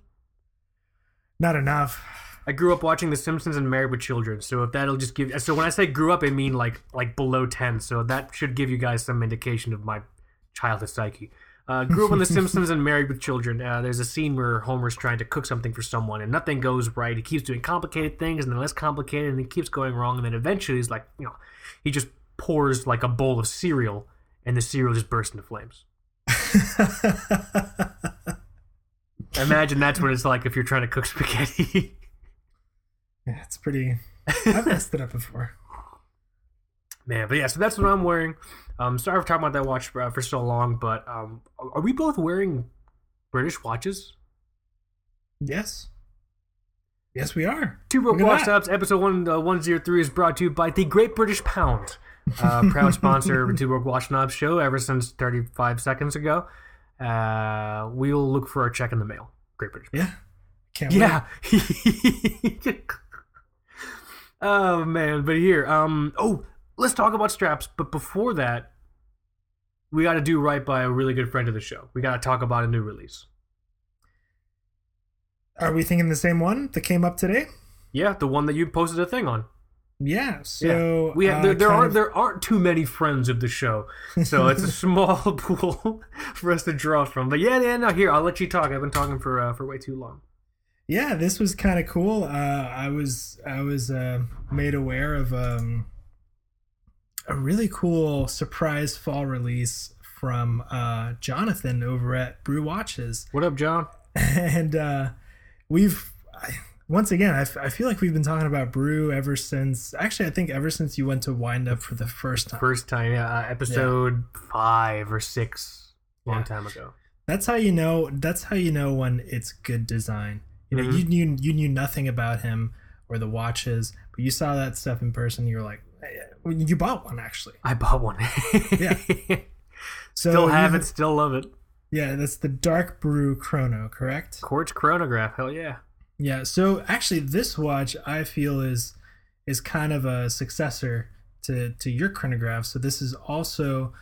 not enough. I grew up watching The Simpsons and Married with Children. So if that'll just give, so when I say grew up, I mean like like below ten. So that should give you guys some indication of my childhood psyche. Uh, grew up on The [LAUGHS] Simpsons and Married with Children. Uh, there's a scene where Homer's trying to cook something for someone and nothing goes right. He keeps doing complicated things and then less complicated and it keeps going wrong. And then eventually he's like, you know, he just pours like a bowl of cereal and the cereal just bursts into flames. [LAUGHS] Imagine that's what it's like if you're trying to cook spaghetti. [LAUGHS] yeah, it's pretty. I've messed it up before. Man, but yeah, so that's what I'm wearing. Um, sorry for talking about that watch uh, for so long, but um, are we both wearing British watches? Yes. Yes, we are. Two Broke Watch. Snobs, episode one, uh, 103 is brought to you by the Great British Pound, uh, [LAUGHS] proud sponsor of the Two Broke Watch Snobs show ever since 35 seconds ago. Uh, we'll look for our check in the mail. Great British Yeah. Can't wait. Yeah. [LAUGHS] oh man, but here, um, oh, let's talk about straps. But before that, we got to do right by a really good friend of the show. We got to talk about a new release. Are we thinking the same one that came up today? Yeah, the one that you posted a thing on. Yeah. So we have, uh, there, there aren't of- there aren't too many friends of the show, so it's a [LAUGHS] small [LAUGHS] pool for us to draw from. But yeah, yeah, no, here I'll let you talk. I've been talking for uh, for way too long. yeah this was kind of cool uh, i was i was uh, made aware of um, a really cool surprise fall release from uh, jonathan over at brew watches What up, John? [LAUGHS] and uh, we've I, once again I, f- I feel like we've been talking about brew ever since actually i think ever since you went to wind up for the first time First time, yeah, uh, episode five or six, long Yeah. time ago. that's how you know that's how you know when it's good design you know Mhm. you knew you knew nothing about him or the watches but you saw that stuff in person you were like "Hey, you bought one actually I bought one. [LAUGHS] Yeah. so still have it, still love it. yeah that's the dark brew chrono correct Quartz chronograph, hell yeah. Yeah so actually this watch i feel is is kind of a successor to to your chronograph. So this is also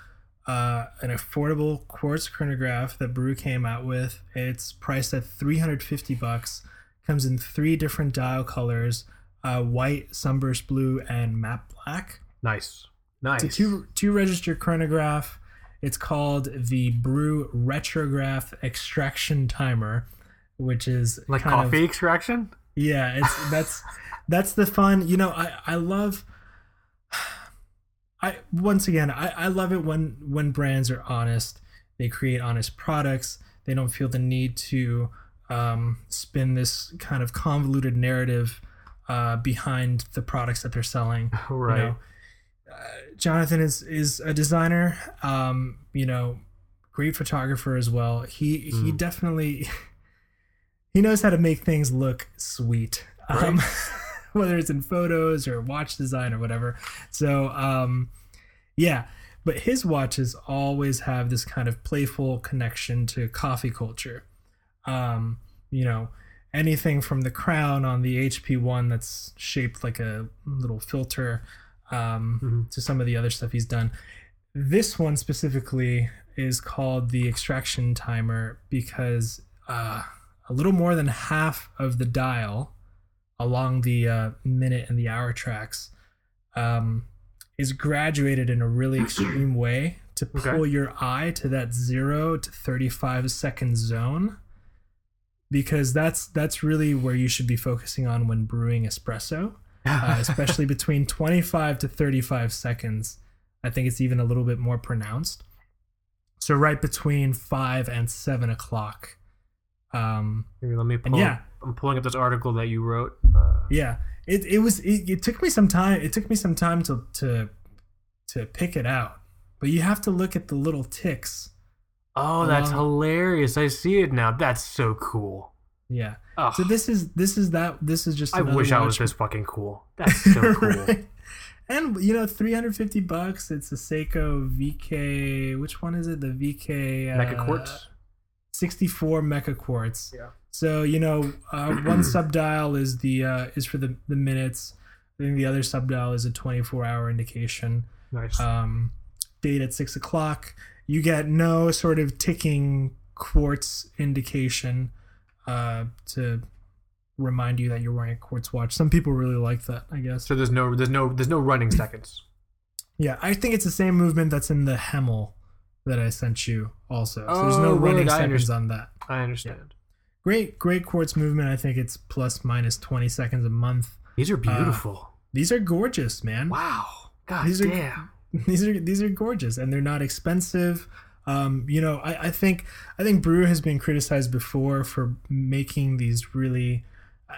uh, an affordable quartz chronograph that brew came out with. It's priced at 350 bucks. Comes in three different dial colors uh, white sunburst blue and matte black. Nice, nice. it's a two two register chronograph. It's called the Brew Retrograph Extraction Timer, which is like kind of- coffee extraction. yeah, it's that's that's the fun. You know, I I love. I once again I, I love it when when brands are honest. They create honest products. They don't feel the need to um, spin this kind of convoluted narrative uh, behind the products that they're selling [LAUGHS] you Right. know, uh, Jonathan is is a designer. Um, you know, great photographer as well. He he Mm. definitely [LAUGHS] he knows how to make things look sweet. Um, [LAUGHS] whether it's in photos or watch design or whatever. So um, yeah. But his watches always have this kind of playful connection to coffee culture. Um, you know, anything from the crown on the HP one that's shaped like a little filter um, Mhm. to some of the other stuff he's done. This one specifically is called the extraction timer because uh, a little more than half of the dial along the uh, minute and the hour tracks um, is graduated in a really extreme way to Okay. pull your eye to that zero to 35 second zone because that's that's really where you should be focusing on when brewing espresso uh, [LAUGHS] especially between 25 to 35 seconds. I think it's even a little bit more pronounced. So right between five and seven o'clock. Um, Here, let me pull. yeah. I'm pulling up this article that you wrote. Uh, yeah, it, it was it, it took me some time. It took me some time to to to pick it out, but you have to look at the little ticks. oh, that's Um, hilarious! I see it now. That's so cool. Yeah. Oh, So this is this is that this is just. I wish I was this fucking cool. [LAUGHS] That's so cool. Right. And you know, 350 bucks. It's a Seiko VK. Which one is it? The VK uh, Mecha quartz. 64 Mecha Quartz. Yeah. So you know, uh, one [CLEARS THROAT] sub dial is the uh, is for the the minutes. I think the other sub dial is a 24 hour indication. Nice. Um, date at six o'clock. You get no sort of ticking quartz indication uh, to remind you that you're wearing a quartz watch. Some people really like that, I guess. So there's no there's no there's no running seconds. Yeah, I think it's the same movement that's in the Hemel that I sent you also. So there's no Oh, running word, seconds on that. I understand. Great, great quartz movement. I think it's plus minus 20 seconds a month. These are beautiful. These are gorgeous, man. wow. God These are- damn. [LAUGHS] these are these are gorgeous and they're not expensive um, you know I, I think i think brew has been criticized before for making these really I,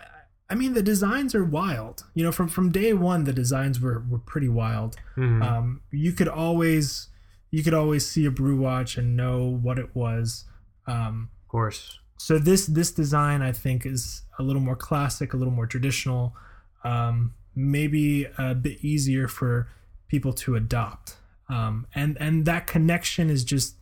I mean the designs are wild you know from from day one the designs were were pretty wild Mhm. um, you could always you could always see a brew watch and know what it was um, of course. so this this design i think is a little more classic a little more traditional um, maybe a bit easier for people to adopt um, and and that connection is just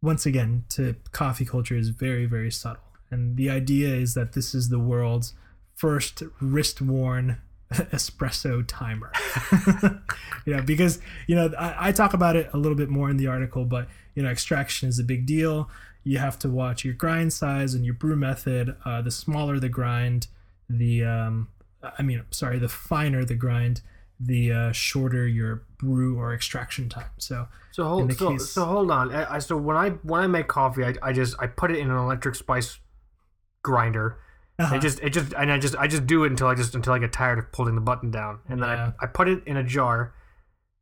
once again to coffee culture is very very subtle and the idea is that this is the world's first wrist worn [LAUGHS] espresso timer [LAUGHS] you know because you know I, I talk about it a little bit more in the article but you know extraction is a big deal you have to watch your grind size and your brew method uh, the smaller the grind the um, i mean sorry the finer the grind the uh, shorter your brew or extraction time so So hold so, case- so hold on. I, I- so when I when I make coffee, I, I just I put it in an electric spice grinder. Uh-huh. I just it just and I just I just do it until I just until I get tired of pulling the button down, and then Yeah. I, I put it in a jar,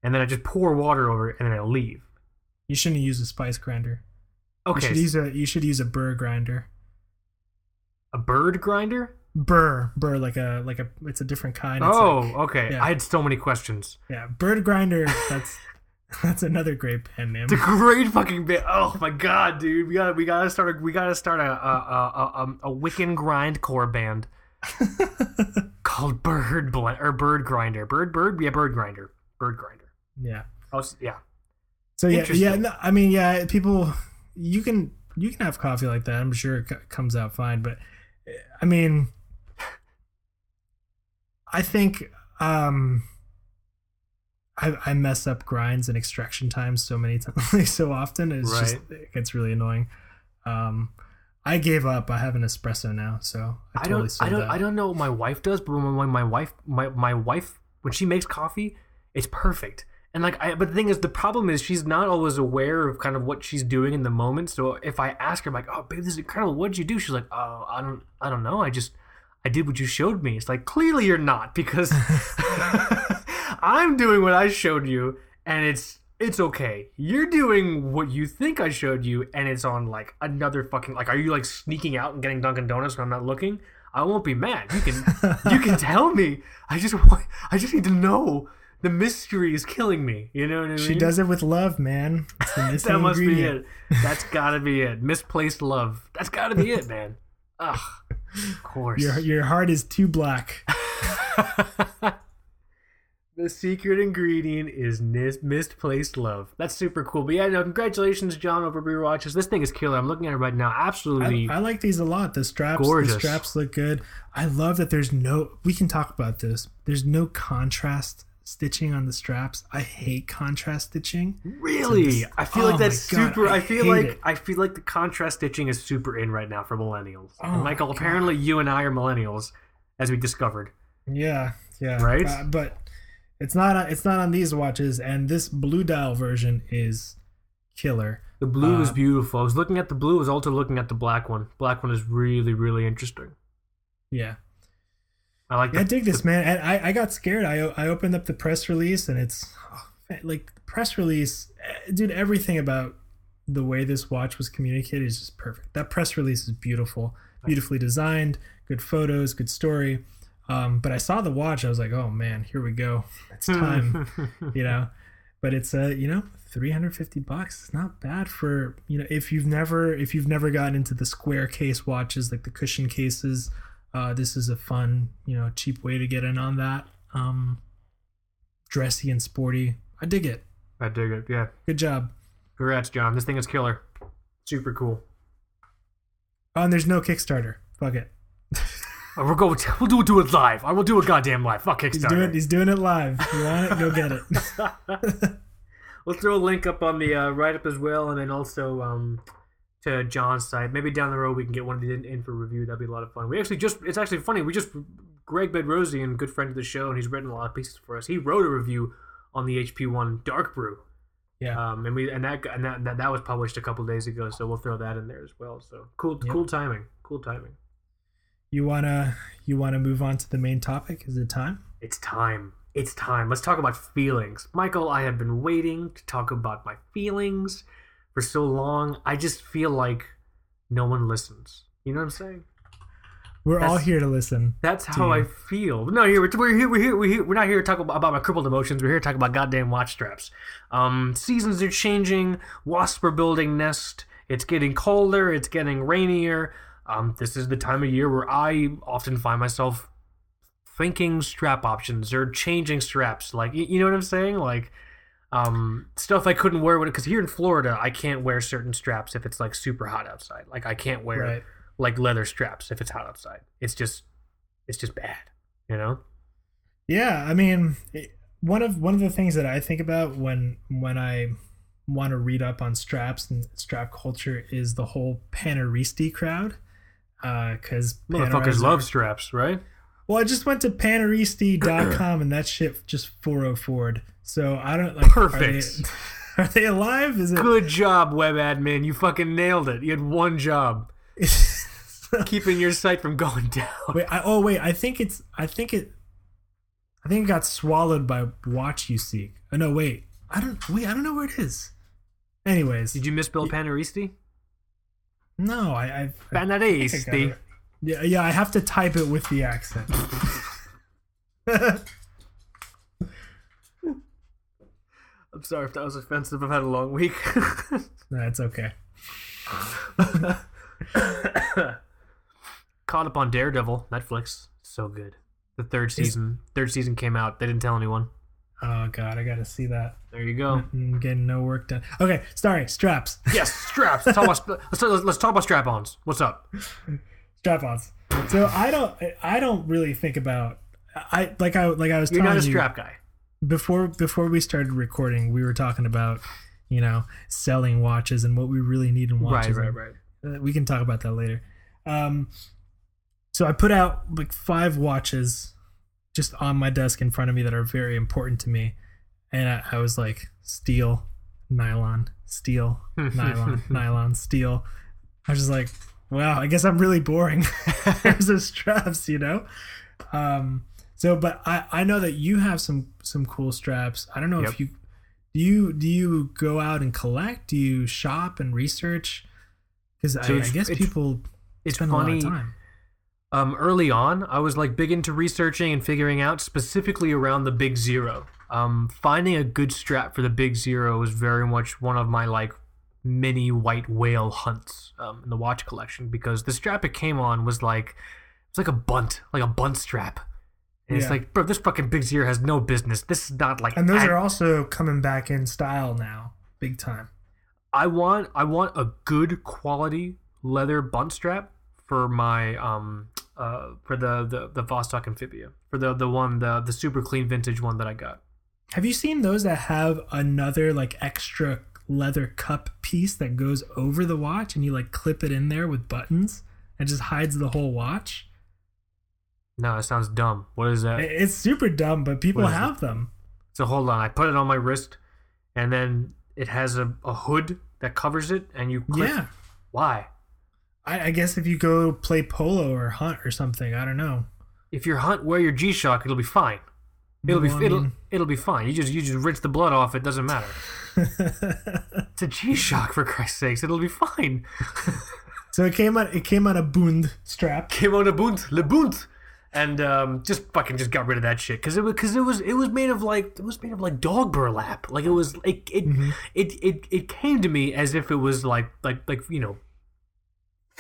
and then I just pour water over it, and then I leave. you shouldn't use a spice grinder you Okay, should use a you should use a burr grinder a bird grinder. burr burr like a like a it's a different kind It's Oh, like- okay. yeah. I had so many questions. yeah bird grinder that's [LAUGHS] [LAUGHS] that's another great pen name It's a great fucking bit. Oh my god, dude, we got to we gotta start a we gotta start a a a, a, a Wiccan grindcore band [LAUGHS] called Bird Blend or Bird Grinder. Bird Bird yeah Bird Grinder. Bird Grinder. yeah Oh yeah. So yeah, yeah. No, I mean, yeah. People, you can you can have coffee like that. I'm sure it comes out fine. But I mean, I think um, I I mess up grinds and extraction times so many [LAUGHS] times, like so often. It's just it gets really annoying. Um, I gave up. I have an espresso now, so I I totally don't I don't that. I don't know what my wife does, but when, my wife my, my wife when she makes coffee, it's perfect. And like I but the thing is the problem is she's not always aware of kind of what she's doing in the moment. So if I ask her I'm like, "Oh, babe, this is incredible. What'd you do?" She's like, "Oh, I don't I don't know. I just I did what you showed me." It's like, "Clearly you're not because [LAUGHS] [LAUGHS] I'm doing what I showed you and it's it's okay. You're doing what you think I showed you, and it's on like another fucking like. Are you like sneaking out and getting Dunkin' Donuts when I'm not looking? I won't be mad. You can [LAUGHS] you can tell me. I just want. I just need to know. The mystery is killing me. You know what I mean? She does it with love, man. It's the [LAUGHS] That must ingredient. be it. That's gotta be it. Misplaced love. That's gotta be it, man. [LAUGHS] Ugh. Of course. Your your heart is too black. The secret ingredient is nis- misplaced love. That's super cool. But yeah, no, congratulations, John, over Brew Watches. This thing is killer. I'm looking at it right now. Absolutely. I like these a lot. The straps, Gorgeous. the straps look good. I love that there's no. We can talk about this. There's no contrast stitching on the straps. I hate contrast stitching. really? this- I feel oh like that's God, super. I I, feel like it. I feel like the contrast stitching is super in right now for millennials. Oh and Michael, apparently you and I are millennials, as we discovered. Yeah, yeah. Right? Uh, but it's not. on- It's not on these watches. And this blue dial version is killer. The blue is Uh, beautiful. I was looking at the blue. I was also looking at the black one. Black one is really, really interesting. Yeah. I like Yeah, I the, dig this, man. And I, I got scared. I, I opened up the press release, and it's oh, like the press release, eh, dude. Everything about the way this watch was communicated is just perfect. That press release is beautiful, beautifully designed, good photos, good story. Um, but I saw the watch, I was like, oh man, here we go. It's [LAUGHS] time, you know. But it's uh, you know, 350 bucks. It's not bad for you know if you've never if you've never gotten into the square case watches like the cushion cases. Uh, this is a fun, you know, cheap way to get in on that. Um, dressy and sporty. I dig it. I dig it. Yeah. Good job. Congrats, John. This thing is killer. Super cool. Oh, and there's no Kickstarter. Fuck it. We'll go. [LAUGHS] We'll do, do it live. I will do a goddamn live. Fuck Kickstarter. He's doing he's doing it live. You want it? Go get it. [LAUGHS] we'll throw a link up on the uh, write up as well, and then also um, to John's site. Maybe down the road we can get one of these in, in for review. That'd be a lot of fun. We actually just it's actually funny. We just Greg Bedrosian, good friend of the show, and he's written a lot of pieces for us. He wrote a review on the HP One Dark Brew. Yeah. Um, and we and that and that, that that was published a couple days ago, so we'll throw that in there as well. So cool, Yep. cool timing, cool timing. You wanna you wanna move on to the main topic? Is it time? It's time. It's time. Let's talk about feelings. Michael, I have been waiting to talk about my feelings for so long. I just feel like no one listens. You know what I'm saying? We're all here to listen. That's how I feel. No, here we're, we're here. We're here. We're here. We're not here to talk about, about my crippled emotions. We're here to talk about goddamn watch straps. Um, seasons are changing. Wasps are building nest. It's getting colder. It's getting rainier. Um, this is the time of year where I often find myself thinking strap options or changing straps. Like you, know what I'm saying? Like um, stuff I couldn't wear because here in Florida I can't wear certain straps if it's like super hot outside. Like I can't wear Right. like leather straps if it's hot outside. It's just it's just bad, you know? Yeah, I mean, one of one of the things that I think about when when I want to read up on straps and strap culture is the whole Paneristi crowd. Uh, because Motherfuckers love straps, right? Well, I just went to paneristi.com and that shit just 404'd. So I don't like. Perfect. Are they, [LAUGHS] are they alive? Is it? Good job, web admin. You fucking nailed it. You had one job. [LAUGHS] Keeping your site from going down. wait, I, oh wait, I think it's. I think it. I think it got swallowed by WatchUSeek. Oh no, wait. I don't. Wait, I don't know where it is. Anyways, Did you misspell Paneristi? No, I. I, I think I got Paneristi. it. Yeah, yeah, I have to type it with the accent. [LAUGHS] I'm sorry if that was offensive. I've had a long week. [LAUGHS] no, it's okay. [COUGHS] Caught up on Daredevil, Netflix. So good. The third season. Third season came out. They didn't tell anyone. Oh god, I gotta see that. There you go. I'm getting no work done. Okay, sorry. Straps. [LAUGHS] yes, straps. Let's talk about, let's, let's, let's talk about strap-ons. What's up? strap-ons. So I don't. I don't really think about. I like I like I was You're telling not a you strap guy. before before we started recording. We were talking about you know selling watches and what we really need in Right, watches. right, and- right. Uh, we can talk about that later. Um, so I put out like five watches just on my desk in front of me that are very important to me, and I, I was like steel, nylon, steel, [LAUGHS] nylon, nylon, steel. I was just like, wow, I guess I'm really boring. [LAUGHS] There's the straps, you know. Um, so, but I I know that you have some some cool straps. I don't know Yep. if you do you do you go out and collect? Do you shop and research? Because So I, I guess people It's spend funny. a lot of time. Um, early on, I was like big into researching and figuring out specifically around the Big Zero. Um, finding a good strap for the Big Zero was very much one of my like mini white whale hunts um, in the watch collection because the strap it came on was like it's like a Bund, like a Bund strap. And it's like, bro, this fucking Big Zero has no business. This is not like. And those ad- are also coming back in style now, big time. I want I want a good quality leather Bund strap for my um uh for the the the Vostok Amphibia for the the one the the super clean vintage one that I got. Have you seen those that have another like extra leather cup piece that goes over the watch and you like clip it in there with buttons and just hides the whole watch? No, it sounds dumb. What is that? It's super dumb, but people is it? have them. So hold on, I put it on my wrist, and then it has a, a hood that covers it, and you click. Yeah. Why? I, I guess if you go play polo or hunt or something, I don't know. If your hunt wear your G Shock, it'll be fine. It'll I be it'll it'll be fine. You just you just rinse the blood off. It doesn't matter. [LAUGHS] It's a G Shock for Christ's sakes. It'll be fine. [LAUGHS] so it came on it came on a Bund strap. came on a Bund, le Bund, and um, just fucking just got rid of that shit because it was because it was it was made of like it was made of like dog burlap. Like it was it it, it it it came to me as if it was like like like you know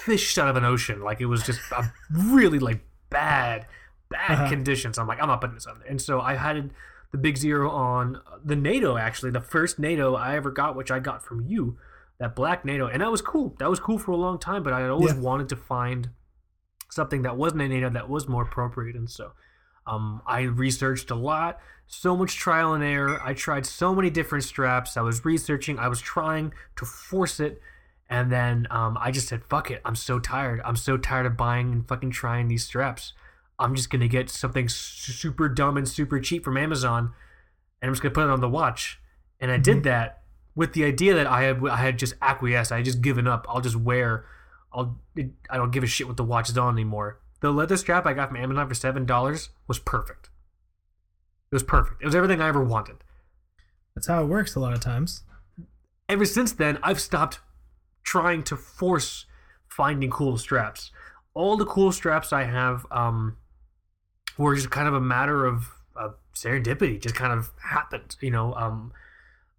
fished out of an ocean. Like it was just a really like bad bad Uh-huh. conditions. I'm like I'm not putting this on there, and so I had the big zero on the NATO actually the first NATO I ever got, which I got from you. That black NATO, and that was cool. That was cool for a long time, but I had always Yeah. wanted to find something that wasn't a NATO that was more appropriate. And so um, I researched a lot, so much trial and error. I tried so many different straps. I was researching, I was trying to force it. And then um, I just said, "Fuck it! I'm so tired. I'm so tired of buying and fucking trying these straps. I'm just gonna get something super dumb and super cheap from Amazon, and I'm just gonna put it on the watch." And I did that with the idea that I had I had just acquiesced. I had just given up. I'll just wear. I'll. It, I don't give a shit what the watch is on anymore. The leather strap I got from Amazon for seven dollars was perfect. It was perfect. It was everything I ever wanted. That's how it works a lot of times. Ever since then, I've stopped trying to force finding cool straps. All the cool straps I have um, were just kind of a matter of, of serendipity. Just kind of happened, you know. Um,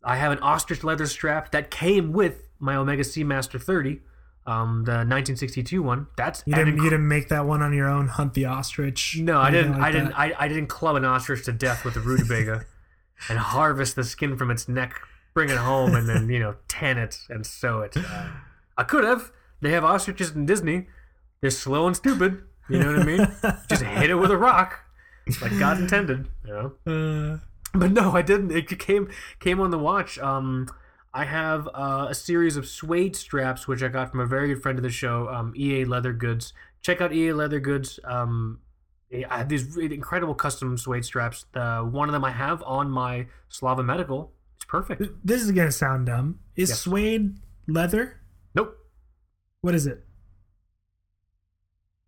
I have an ostrich leather strap that came with my Omega Seamaster 30, um, the 1962 one. That's You didn't, inc- you didn't make that one on your own. Hunt the ostrich. no, I didn't. like I didn't. I, I didn't club an ostrich to death with a rutabaga [LAUGHS] and harvest the skin from its neck, bring it home, and then you know [LAUGHS] tan it and sew it. Uh, I could have. They have ostriches in Disney. They're slow and stupid. You know what I mean? [LAUGHS] Just hit it with a rock, like God intended. You know. Uh, But no, I didn't. It came came on the watch. Um, I have uh, a series of suede straps which I got from a very good friend of the show, um, EA Leather Goods. Check out EA Leather Goods. Um, I have these incredible custom suede straps. The one of them I have on my Slava Medical. It's perfect. this is gonna sound dumb. Is Yeah. suede leather? Nope. What is it?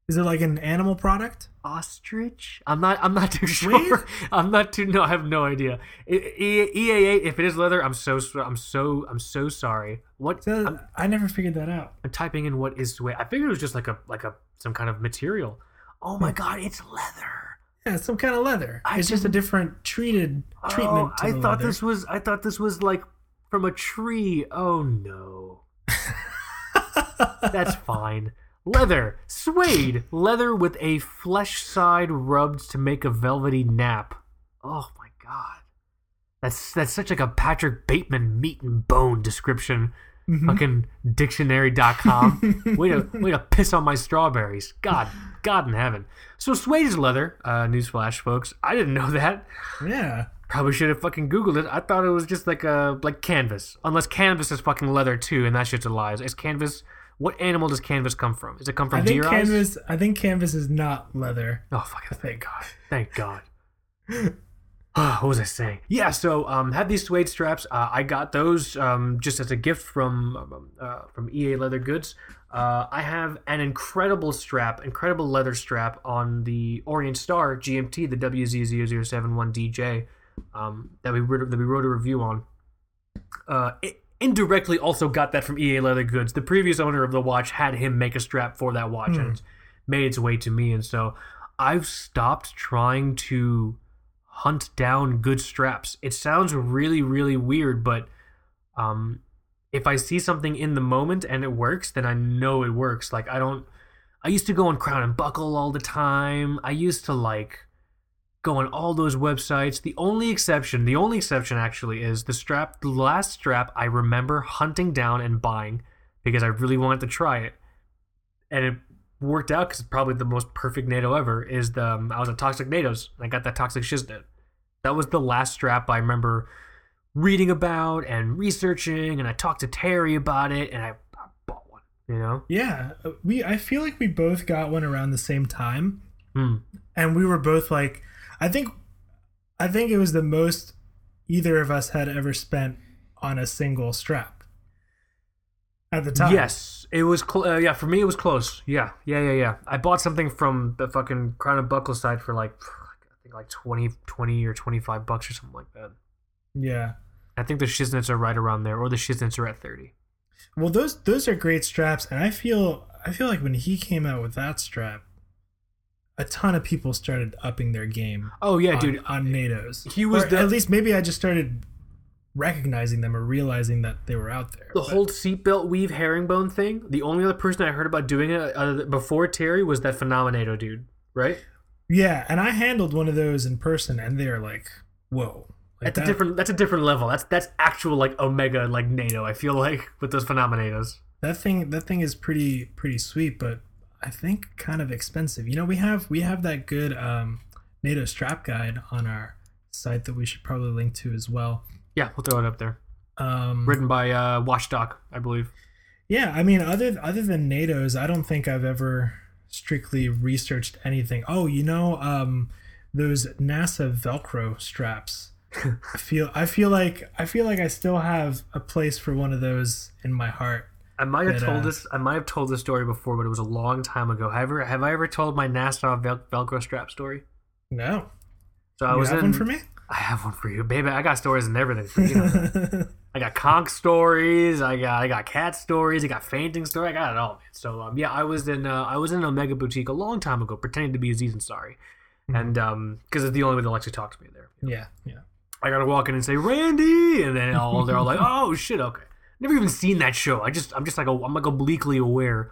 Is it like an animal product? Ostrich? I'm not. I'm not too [LAUGHS] Suede? sure. I'm not too. No, I have no idea. EAA. If it is leather, I'm so. I'm so. I'm so sorry. What? So, I never figured that out. I'm typing in what is suede. I figured it was just like a like a some kind of material. Oh my hmm. god, it's leather. Yeah, some kind of leather. I it's just a different treated oh, treatment. Oh, to I the thought leather. this was I thought this was like from a tree. Oh no. [LAUGHS] That's fine. Leather, suede, leather with a flesh side rubbed to make a velvety nap. Oh my god. That's that's such like a Patrick Bateman meat and bone description. Mhm. Fucking dictionary.com. [LAUGHS] way to way to piss on my strawberries. God, God in heaven. So suede is leather. Uh, newsflash, folks. I didn't know that. Yeah. Probably should have fucking googled it. I thought it was just like a like canvas. Unless canvas is fucking leather too, and that shit's a lie. Is canvas? What animal does canvas come from? Does it come from I think deer eyes? canvas. I think canvas is not leather. Oh fucking thank God! Thank God. [LAUGHS] [SIGHS] what was I saying? Yeah, so um, had these suede straps. Uh, I got those um, just as a gift from um, uh, from EA Leather Goods. Uh, I have an incredible strap, incredible leather strap on the Orient Star GMT, the WZ0071DJ um, that we wrote, that we wrote a review on. Uh, it indirectly also got that from EA Leather Goods. The previous owner of the watch had him make a strap for that watch, and it's made its way to me. And so I've stopped trying to hunt down good straps. It sounds really, really weird, but um, if I see something in the moment and it works, then I know it works. Like I don't. I used to go on Crown and Buckle all the time. I used to like go on all those websites. The only exception, the only exception actually is the strap, the last strap I remember hunting down and buying because I really wanted to try it. And it worked out because it's probably the most perfect NATO ever. Is the um, I was at Toxic NATOs and I got that Toxic Shiznit. That was the last strap I remember reading about and researching, and I talked to Terry about it, and I, I bought one. You know, Yeah, uh, we. I feel like we both got one around the same time, Hmm. and we were both like, I think, I think it was the most either of us had ever spent on a single strap at the time. Yes, it was. Cl- uh, yeah, for me it was close. Yeah, yeah, yeah, yeah. I bought something from the fucking Crown and Buckle side for like, I think like 20, 20 or twenty five bucks or something like that. Yeah. I think the Shiznits are right around there, or the Shiznits are at thirty. Well, those those are great straps, and I feel I feel like when he came out with that strap, a ton of people started upping their game. Oh yeah, on, dude. on NATO's. He was the- at least maybe I just started recognizing them or realizing that they were out there. The But- whole seatbelt weave herringbone thing. The only other person I heard about doing it uh, before Terry was that Phenomenato dude, right? yeah, and I handled one of those in person, and they're like, "Whoa!" Like That's a different. That's a different level. That's that's actual like Omega like NATO. I feel like [LAUGHS] with those Phenomenatos. That thing that thing is pretty pretty sweet, but I think kind of expensive. You know, we have we have that good um, NATO strap guide on our site that we should probably link to as well. Yeah, we'll throw it up there. Um, Written by uh, Watchdog, I believe. Yeah, I mean, other other than NATO's, I don't think I've ever strictly researched anything. Oh, you know, um, those NASA Velcro straps. [LAUGHS] I feel I feel like I feel like I still have a place for one of those in my heart. I might have That, told uh, this. I might have told this story before, but it was a long time ago. Have I ever, have I ever told my NASA Vel- Velcro strap story? No, So I you was have in. one for me. I have one for you, baby. I got stories and everything. For you. know. I got conch stories. I got I got cat stories. I got fainting story. I got it all, man. So um, yeah, I was in uh, I was in Omega Boutique a long time ago, pretending to be Aziz Ansari, and um, because it's the only way they'll actually talk to me there. yeah, yeah. I gotta walk in and say Randy, and then all they're all like, [LAUGHS] "Oh shit, okay." Never even seen that show. I just I'm just like a, I'm like obliquely aware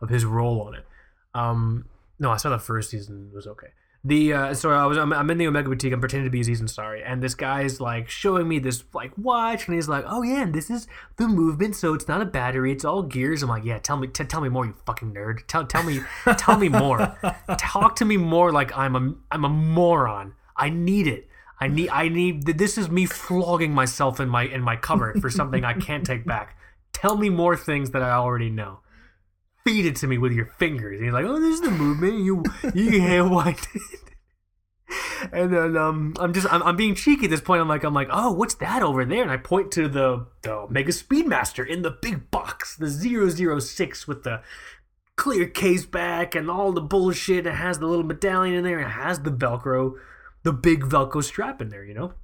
of his role on it. Um, no, I saw the first season. It was okay. The uh, so I was I'm, I'm in the Omega Boutique. I'm pretending to be Aziz Ansari, and this guy's like showing me this like watch, and he's like, "Oh yeah, and this is the movement. So it's not a battery. It's all gears." I'm like, "Yeah, tell me, t- tell me more, you fucking nerd. Tell tell me, tell me more. Talk to me more like I'm a I'm a moron. I need it. I need I need this is me flogging myself in my in my cupboard for something I can't take back. Tell me more things that I already know. Feed it to me with your fingers. And he's like, "Oh, this is the movement. You you wind it." [LAUGHS] And then um, I'm just I'm, I'm being cheeky at this point. I'm like I'm like, oh, what's that over there? And I point to the the Omega Speedmaster in the big box, the 006 with the clear case back and all the bullshit. It has the little medallion in there. It has the Velcro, the big Velcro strap in there, you know.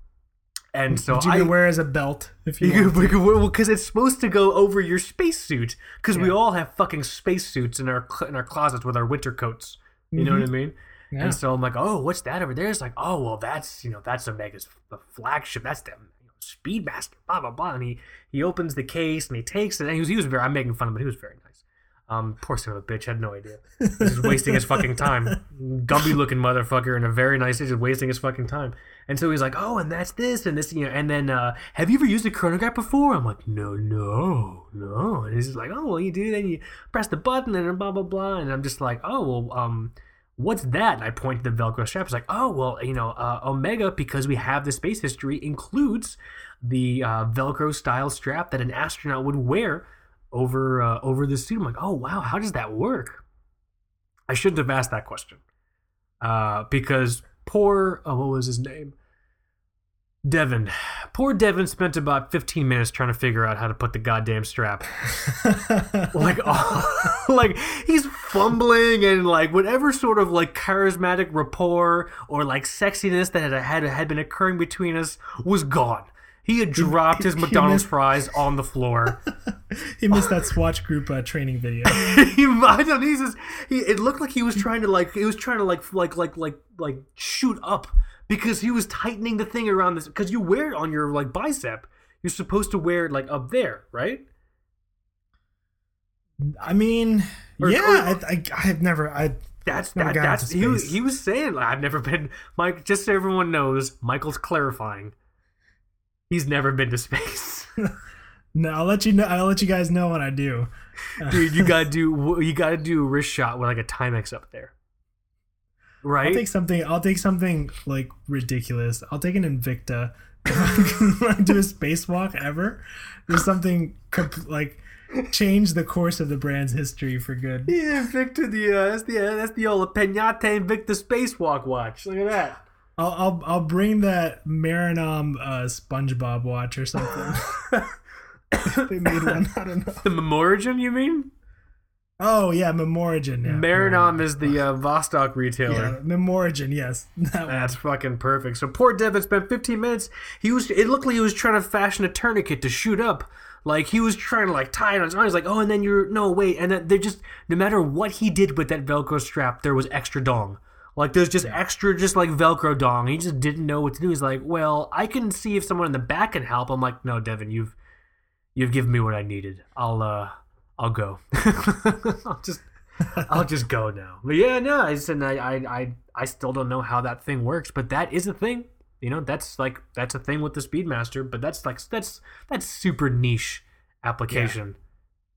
And so you I can wear as a belt if you, [LAUGHS] you want. we [LAUGHS] well, because it's supposed to go over your spacesuit. Because we Yeah. all have fucking spacesuits in our in our closets with our winter coats. You know what I mean? Yeah. And so I'm like, oh, what's that over there? It's like, oh, well, that's you know, that's Omega's f- flagship. That's the Speedmaster. Blah blah blah. And he he opens the case and he takes it. And he was he was very. I'm making fun of him, but he was very nice. Um, poor son of a bitch had no idea. He's just wasting his fucking time. [LAUGHS] Gumby looking motherfucker in a very nice just wasting his fucking time. And so he's like, oh, and that's this and this, you know. And then, uh, have you ever used a chronograph before? I'm like, no, no, no. And he's like, oh, well, you do. Then you press the button and blah blah blah. And I'm just like, oh, well, um, what's that? And I point to the Velcro strap. It's like, oh, well, you know, uh, Omega, because we have the space history, includes the uh, Velcro style strap that an astronaut would wear over uh, over the suit. I'm like, oh wow, how does that work? I shouldn't have asked that question uh, because poor uh, what was his name? Devin. Poor Devin spent about 15 minutes trying to figure out how to put the goddamn strap. [LAUGHS] Like, oh, [LAUGHS] like he's fumbling and like whatever sort of like charismatic rapport or like sexiness that had had, had been occurring between us was gone. He had dropped his McDonald's missed- fries on the floor. [LAUGHS] he missed that Swatch Group uh, training video. he I don't he's just, he it looked like he was trying to like he was trying to like like like like like shoot up because he was tightening the thing around this because you wear it on your like bicep. You're supposed to wear it like up there right? I mean, Or- yeah, or- I, I, I've never, I, that's Never that, that's he was, he was saying like, I've never been Mike just so everyone knows Michael's clarifying. He's never been to space. [LAUGHS] No, I'll let you know. I'll let you guys know when I do. dude you gotta do you gotta do a wrist shot with like a Timex up there I'll take something. I'll take something like ridiculous. I'll take an Invicta. [LAUGHS] do a spacewalk ever. There's something comp- like change the course of the brand's history for good. Yeah, Victor, the uh, that's the uh, that's the old Penate Invicta Spacewalk watch. Look at that. I'll I'll, I'll bring that Meranom uh, SpongeBob watch or something. [LAUGHS] they made one. I don't know. The Memorigin, you mean? Oh yeah, Memorigin. Yeah. Meranom is the uh, Vostok retailer. Yeah, Memorigin. Yes, [LAUGHS] that. That's fucking perfect. So poor Devin spent 15 minutes. He was. It looked like he was trying to fashion a tourniquet to shoot up. Like he was trying to like tie it on his arm. He's like, oh, and then you're no wait, and then they're just no matter what he did with that Velcro strap, there was extra dong. Like there's just extra, just like Velcro dong. He just didn't know what to do. He's like, well, I can see if someone in the back can help. I'm like, no, Devin, you've you've given me what I needed. I'll uh, I'll go. [LAUGHS] I'll just I'll just go now. But yeah, no, I said I, I I I still don't know how that thing works, but that is a thing. You know, that's like that's a thing with the Speedmaster, but that's like that's that's super niche application.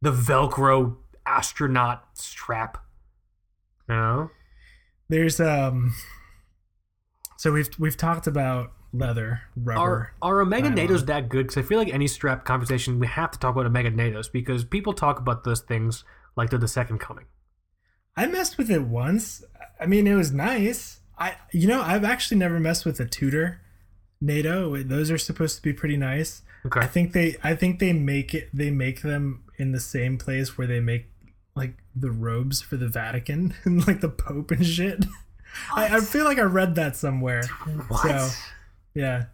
The Velcro astronaut strap. You know? There's um. So we've we've talked about leather rubber. Are are Omega nylon. NATOs that good? Because I feel like any strap conversation we have to talk about Omega NATOs because people talk about those things like they're the second coming. I messed with it once. I mean, it was nice. I you know I've actually never messed with a Tudor NATO. Those are supposed to be pretty nice. Okay. I think they I think they make it they make them in the same place where they make like the robes for the Vatican [LAUGHS] and like the Pope and shit. I, I feel like I read that somewhere. What? So yeah.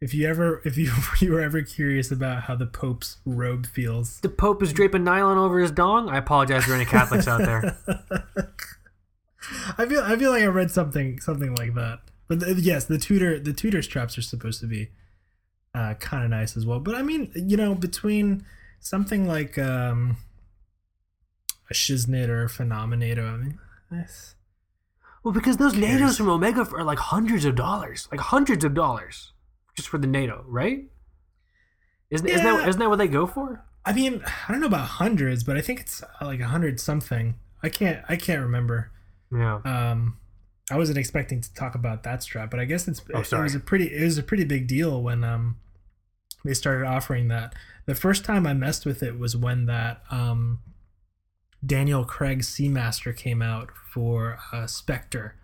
If you ever if you [LAUGHS] you were ever curious about how the Pope's robe feels. the Pope is draping nylon over his dong. I apologize for any Catholics out there. [LAUGHS] I feel I feel like I read something something like that. But the, yes, the Tudor the Tudor straps are supposed to be uh, kind of nice as well. But I mean, you know, between something like um, a Shiznit or a Phenomenato, I mean, nice. Well, because those? NATOs from Omega are like hundreds of dollars, like hundreds of dollars, just for the NATO, right? Isn't isn't, that, Yeah. isn't that what they go for? I mean, I don't know about hundreds, but I think it's uh, like a hundred something. I can't I can't remember. Yeah. Um, I wasn't expecting to talk about that strap, but I guess it's Oh, it was a pretty it was a pretty big deal when um they started offering that. The first time I messed with it was when that um Daniel Craig Seamaster came out for uh, Spectre.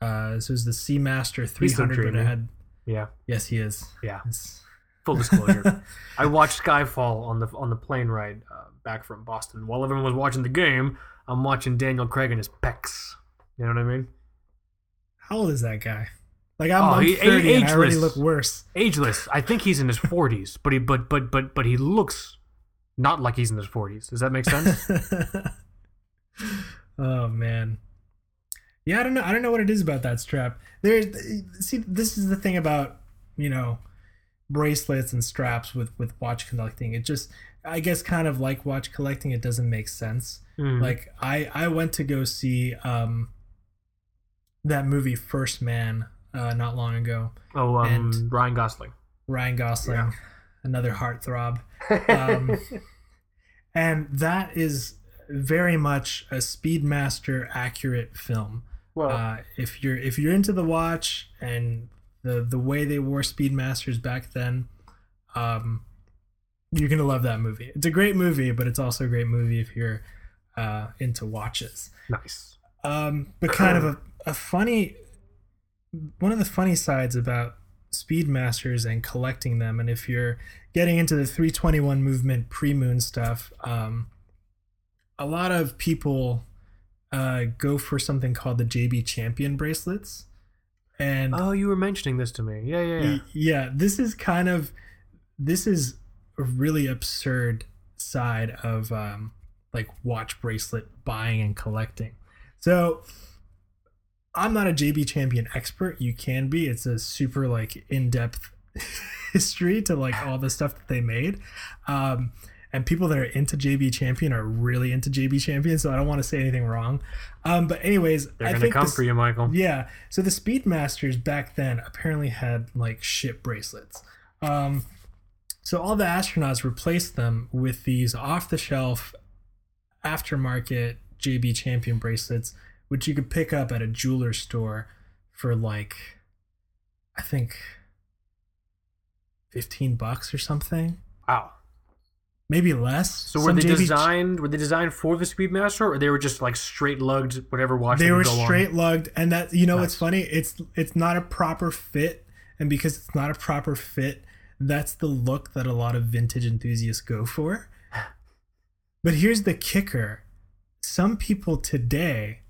Uh, this was the Seamaster 300, but it had Yeah. yes, he is. Yeah. It's- Full disclosure. [LAUGHS] I watched Skyfall on the on the plane ride uh, back from Boston. While everyone was watching the game, I'm watching Daniel Craig and his pecs. You know what I mean? How old is that guy? Like I'm, Oh, I'm he- 30 and I already look worse. Ageless. I think he's in his 40s, but he but but but but he looks not like he's in his 40s. Does that make sense? [LAUGHS] oh man. Yeah, I don't know. I don't know what it is about that strap. There's see, this is the thing about you know bracelets and straps with with watch collecting. It just, I guess, kind of like watch collecting. It doesn't make sense. Mhm. Like I I went to go see um that movie First Man uh, not long ago. oh, um, and- Ryan Gosling. Ryan Gosling, Yeah. Another heartthrob. [LAUGHS] Um, and that is very much a Speedmaster accurate film. well, Uh, if you're if you're into the watch and the the way they wore Speedmasters back then, um, you're gonna love that movie. It's a great movie, but it's also a great movie if you're uh, into watches. nice. Um, but kind of a, a funny one of the funny sides about Speedmasters and collecting them, and if you're getting into the 321 movement pre-moon stuff, um, a lot of people uh, go for something called the JB Champion bracelets, and Oh, you were mentioning this to me. Yeah, yeah, yeah. Yeah this is kind of this is a really absurd side of um like watch bracelet buying and collecting so i'm not a jb champion expert you can be it's a super like in-depth [LAUGHS] history to like all the stuff that they made um and people that are into JB Champion are really into JB Champion, so I don't want to say anything wrong. Um, but anyways, They're I gonna come this- for you, Michael. yeah. So the Speedmasters back then apparently had like ship bracelets. Um, so all the astronauts replaced them with these off the shelf aftermarket JB Champion bracelets, which you could pick up at a jeweler store for like, I think, 15 bucks or something. Wow. Maybe less. So were Some they JB designed? Were they designed for the Speedmaster, or they were just like straight lugged whatever watch they were go on? straight lugged and that you know Nice. what's funny it's it's not a proper fit and because it's not a proper fit that's the look that a lot of vintage enthusiasts go for [SIGHS] but here's the kicker some people today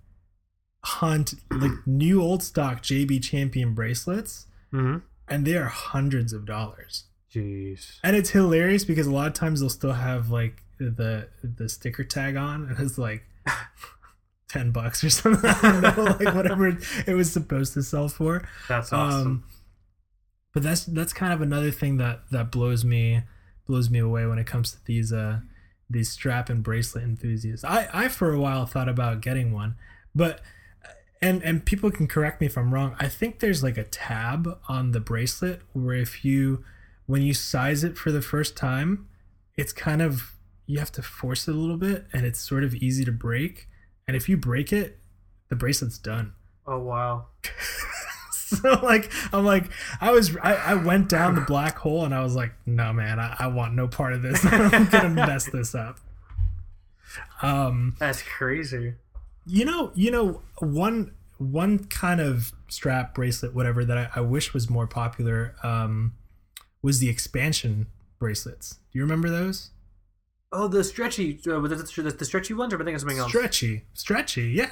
hunt like new old stock jb champion bracelets Mm-hmm. and they are hundreds of dollars Jeez. and it's hilarious because a lot of times they'll still have like the the sticker tag on and it's like [LAUGHS] 10 bucks or something know, like whatever it was supposed to sell for That's awesome. um but that's that's kind of another thing that that blows me blows me away when it comes to these uh these strap and bracelet enthusiasts i i for a while thought about getting one but and and people can correct me if i'm wrong i think there's like a tab on the bracelet where if you when you size it for the first time it's kind of you have to force it a little bit and it's sort of easy to break and if you break it the bracelet's done oh wow. [LAUGHS] so like I'm like I was I, I went down the black hole and I was like, no man, I, I want no part of this. [LAUGHS] I'm gonna mess this up. Um, That's crazy. You know, you know, one one kind of strap bracelet, whatever that I, I wish was more popular, um, was the expansion bracelets. Do you remember those? Oh, the stretchy, uh, the, the, the stretchy ones, or I thinking of something else? Stretchy, stretchy, yeah,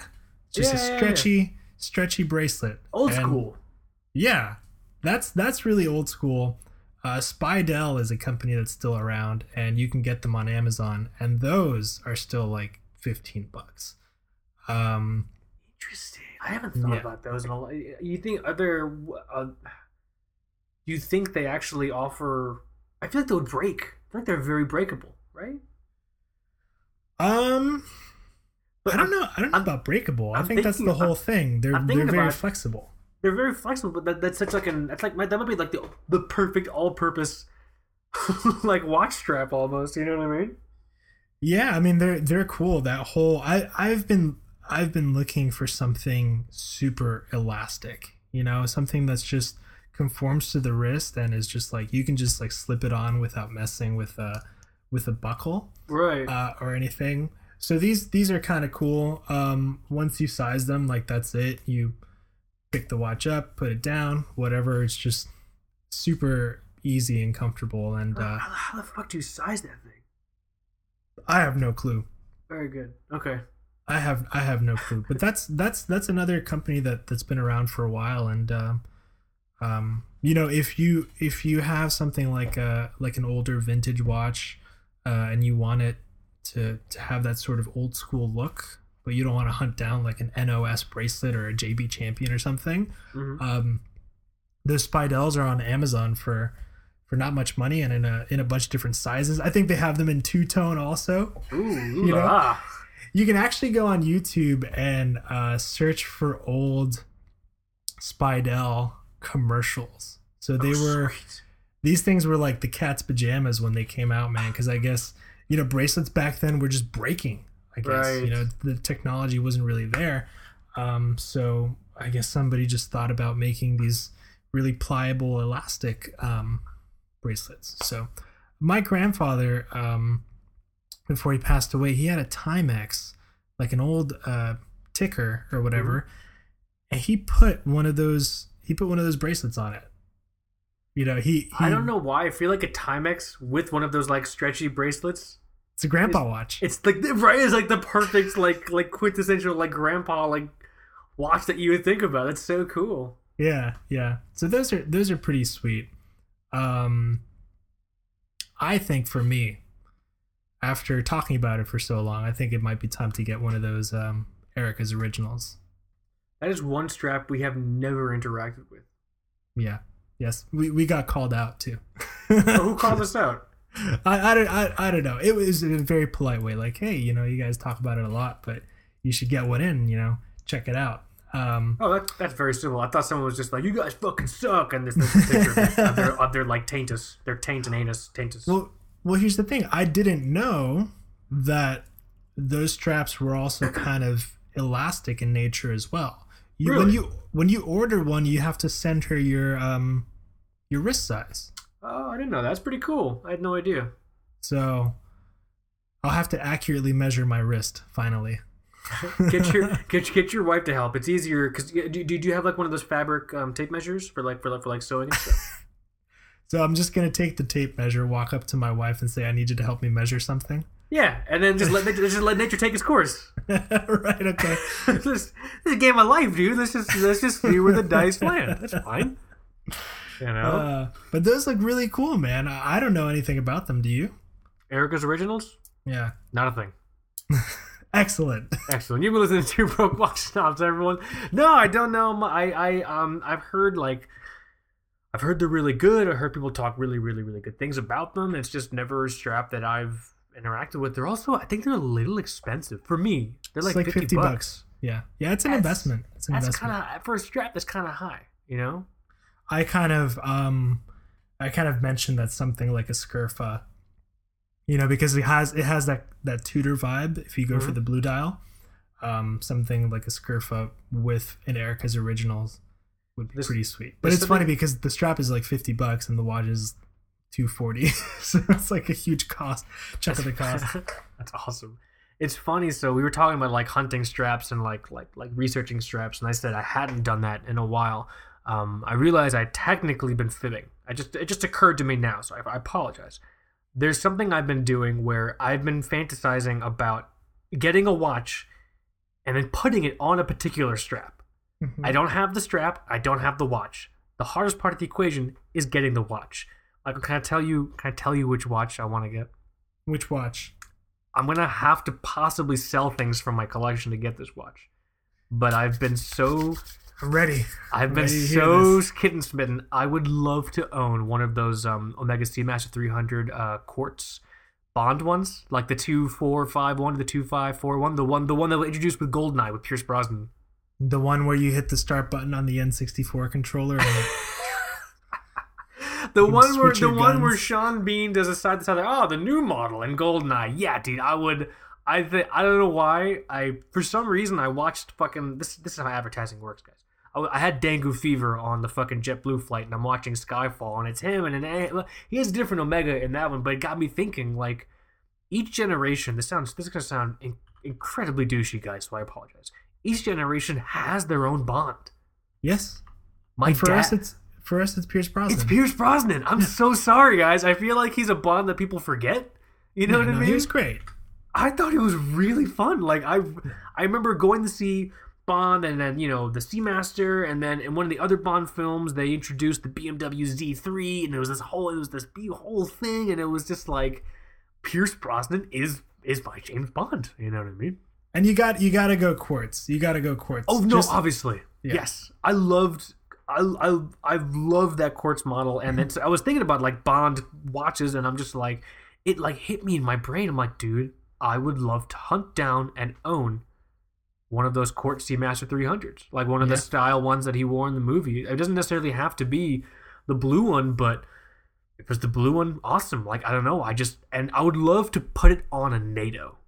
just Yeah, a yeah, yeah. stretchy, stretchy bracelet. Old And- school. Yeah, that's that's really old school. Uh, Speidel is a company that's still around, and you can get them on Amazon, and those are still like fifteen bucks. Um, Interesting. I haven't thought Yeah. about those in a lot. You think are there? Uh, you think they actually offer? I feel like they would break. I feel like they're very breakable, right? um, But I don't know. I don't know I'm- about breakable. I I'm think that's the whole thing. They're they're very flexible. They're very flexible, but that, that's such like an. That's like that might be like the the perfect all-purpose [LAUGHS] like watch strap almost. You know what I mean? Yeah, I mean they're they're cool. That whole I I've been I've been looking for something super elastic. You know, something that's just conforms to the wrist and is just like you can just like slip it on without messing with a with a buckle Right. uh, or anything. So these these are kind of cool. Um, once you size them, like that's it. You pick the watch up, put it down, whatever. It's just super easy and comfortable. And uh, how, how the fuck do you size that thing? I have no clue. Very good. Okay. I have I have no clue, but that's that's that's another company that that's been around for a while, and um, um, you know if you if you have something like a like an older vintage watch, uh, and you want it to to have that sort of old school look, but you don't want to hunt down like an NOS bracelet or a JB Champion or something, Mhm. um, those Speidels are on Amazon for for not much money and in a in a bunch of different sizes. I think they have them in two tone also Ooh, You know? ah. You can actually go on YouTube and uh, search for old Speidel commercials. So they Oh, were sweet. these things were like the cat's pajamas when they came out, man. Because I guess you know bracelets back then were just breaking. I guess Right. you know the technology wasn't really there. Um, so I guess somebody just thought about making these really pliable, elastic um, bracelets. So my grandfather, um, before he passed away, he had a Timex, like an old uh, ticker or whatever, and he put one of those. He put one of those bracelets on it. You know, he, he I don't know why. I feel like a Timex with one of those like stretchy bracelets. It's a grandpa watch. It's like [LAUGHS] right. It's like the perfect like like quintessential like grandpa like watch that you would think about. It's so cool. Yeah, yeah. So those are those are pretty sweet. Um I think for me, after talking about it for so long, I think it might be time to get one of those um Erika's originals. That is one strap we have never interacted with. Yeah. Yes. We we got called out too. Oh, who called [LAUGHS] us out? I, I don't I, I don't know. It was in a very polite way, like, hey, you know, you guys talk about it a lot, but you should get one in, you know, check it out. Um Oh, that, that's very simple. I thought someone was just like, "You guys fucking suck," and there's this picture of their, of their like taintus, their taint and anus, taintus. Well, well, here's the thing. I didn't know that those straps were also kind of elastic in nature as well. You, When you when you order one, you have to send her your um your wrist size. Oh, I didn't know. That's pretty cool. I had no idea. So I'll have to accurately measure my wrist finally. [LAUGHS] Get your [LAUGHS] get get your wife to help. It's easier because do, do, do you have like one of those fabric um, tape measures for like for like for like sewing and stuff? [LAUGHS] So I'm just gonna take the tape measure, walk up to my wife, and say, "I need you to help me measure something." yeah, and then just let nature, just let nature take its course. [LAUGHS] right? Okay. [LAUGHS] this, is, this game of life, dude. Let's just let's just see where the dice land. That's fine. You know, Uh, but those look really cool, man. I I don't know anything about them. Do you? Erika's originals, Yeah. not a thing. [LAUGHS] Excellent. Excellent. You've been listening to Broke Box Snobs, everyone. No, I don't know. I, I, um, I've heard like, I've heard they're really good. I heard people talk really, really, really good things about them. It's just never a strap that I've interacted with. They're also, I think they're a little expensive for me. They're like, like 50, 50 bucks. bucks. Yeah. Yeah, it's an That's- investment. It's an That's investment. kind of for a strap. That's kind of high. You know. I kind of um I kind of mentioned that something like a Scurfa. You know, because it has it has that that Tudor vibe if you go for Mhm. the blue dial. Um something like a Scurfa with an Erika's originals. Would be This- pretty sweet. But it's funny because the strap is like fifty bucks and the watch is two forty. [LAUGHS] so it's like a huge cost, chunk of the cost. [LAUGHS] That's awesome. It's funny. So we were talking about like hunting straps and like like like researching straps, and I said I hadn't done that in a while. Um, I realized I'd technically been fibbing. I just it just occurred to me now, so I, I apologize. There's something I've been doing where I've been fantasizing about getting a watch and then putting it on a particular strap. I don't have the strap. I don't have the watch. The hardest part of the equation is getting the watch. Like, can I tell you? Can I tell you which watch I want to get? Which watch? I'm gonna have to possibly sell things from my collection to get this watch. But I've been so I'm ready. I've been Ready so kitten smitten. I would love to own one of those um, Omega Seamaster 300 uh, quartz bond ones, like the two four five one, the two five four one, the one the one that was introduced with Goldeneye with Pierce Brosnan. The one where you hit the start button on the N64 controller. And [LAUGHS] The one where the your one where. Sean Bean does a side to side, oh, the new model in Goldeneye. Yeah, dude, I would. I think I don't know why. I for some reason I watched fucking this. This is how advertising works, guys. I, I had dengue fever on the fucking JetBlue flight, and I'm watching Skyfall, and it's him, and an he has a different Omega in that one, but it got me thinking. Like each generation, this sounds this is gonna sound in, incredibly douchey, guys. So I apologize. Each generation has their own Bond. yes, My and for dad, us it's for us it's Pierce Brosnan. it's Pierce Brosnan. I'm so sorry, guys. I feel like he's a Bond that people forget. You know Yeah, what I mean? He was great. I thought it was really fun. Like I, I remember going to see Bond, and then you know the Seamaster, and then in one of the other Bond films, they introduced the BMW Z3, and it was this whole, it was this whole thing, and it was just like Pierce Brosnan is is my James Bond. You know what I mean? And you got you got to go quartz. You got to go quartz. Oh no, Just- obviously, Yeah. yes. I loved. I, I I loved that quartz model, and then so [LAUGHS] I was thinking about like Bond watches, and I'm just like, it like hit me in my brain. I'm like, dude, I would love to hunt down and own one of those quartz Seamaster 300s, like one of Yeah. the style ones that he wore in the movie. It doesn't necessarily have to be the blue one, but if it was the blue one, awesome. Like I don't know, I just and I would love to put it on a NATO.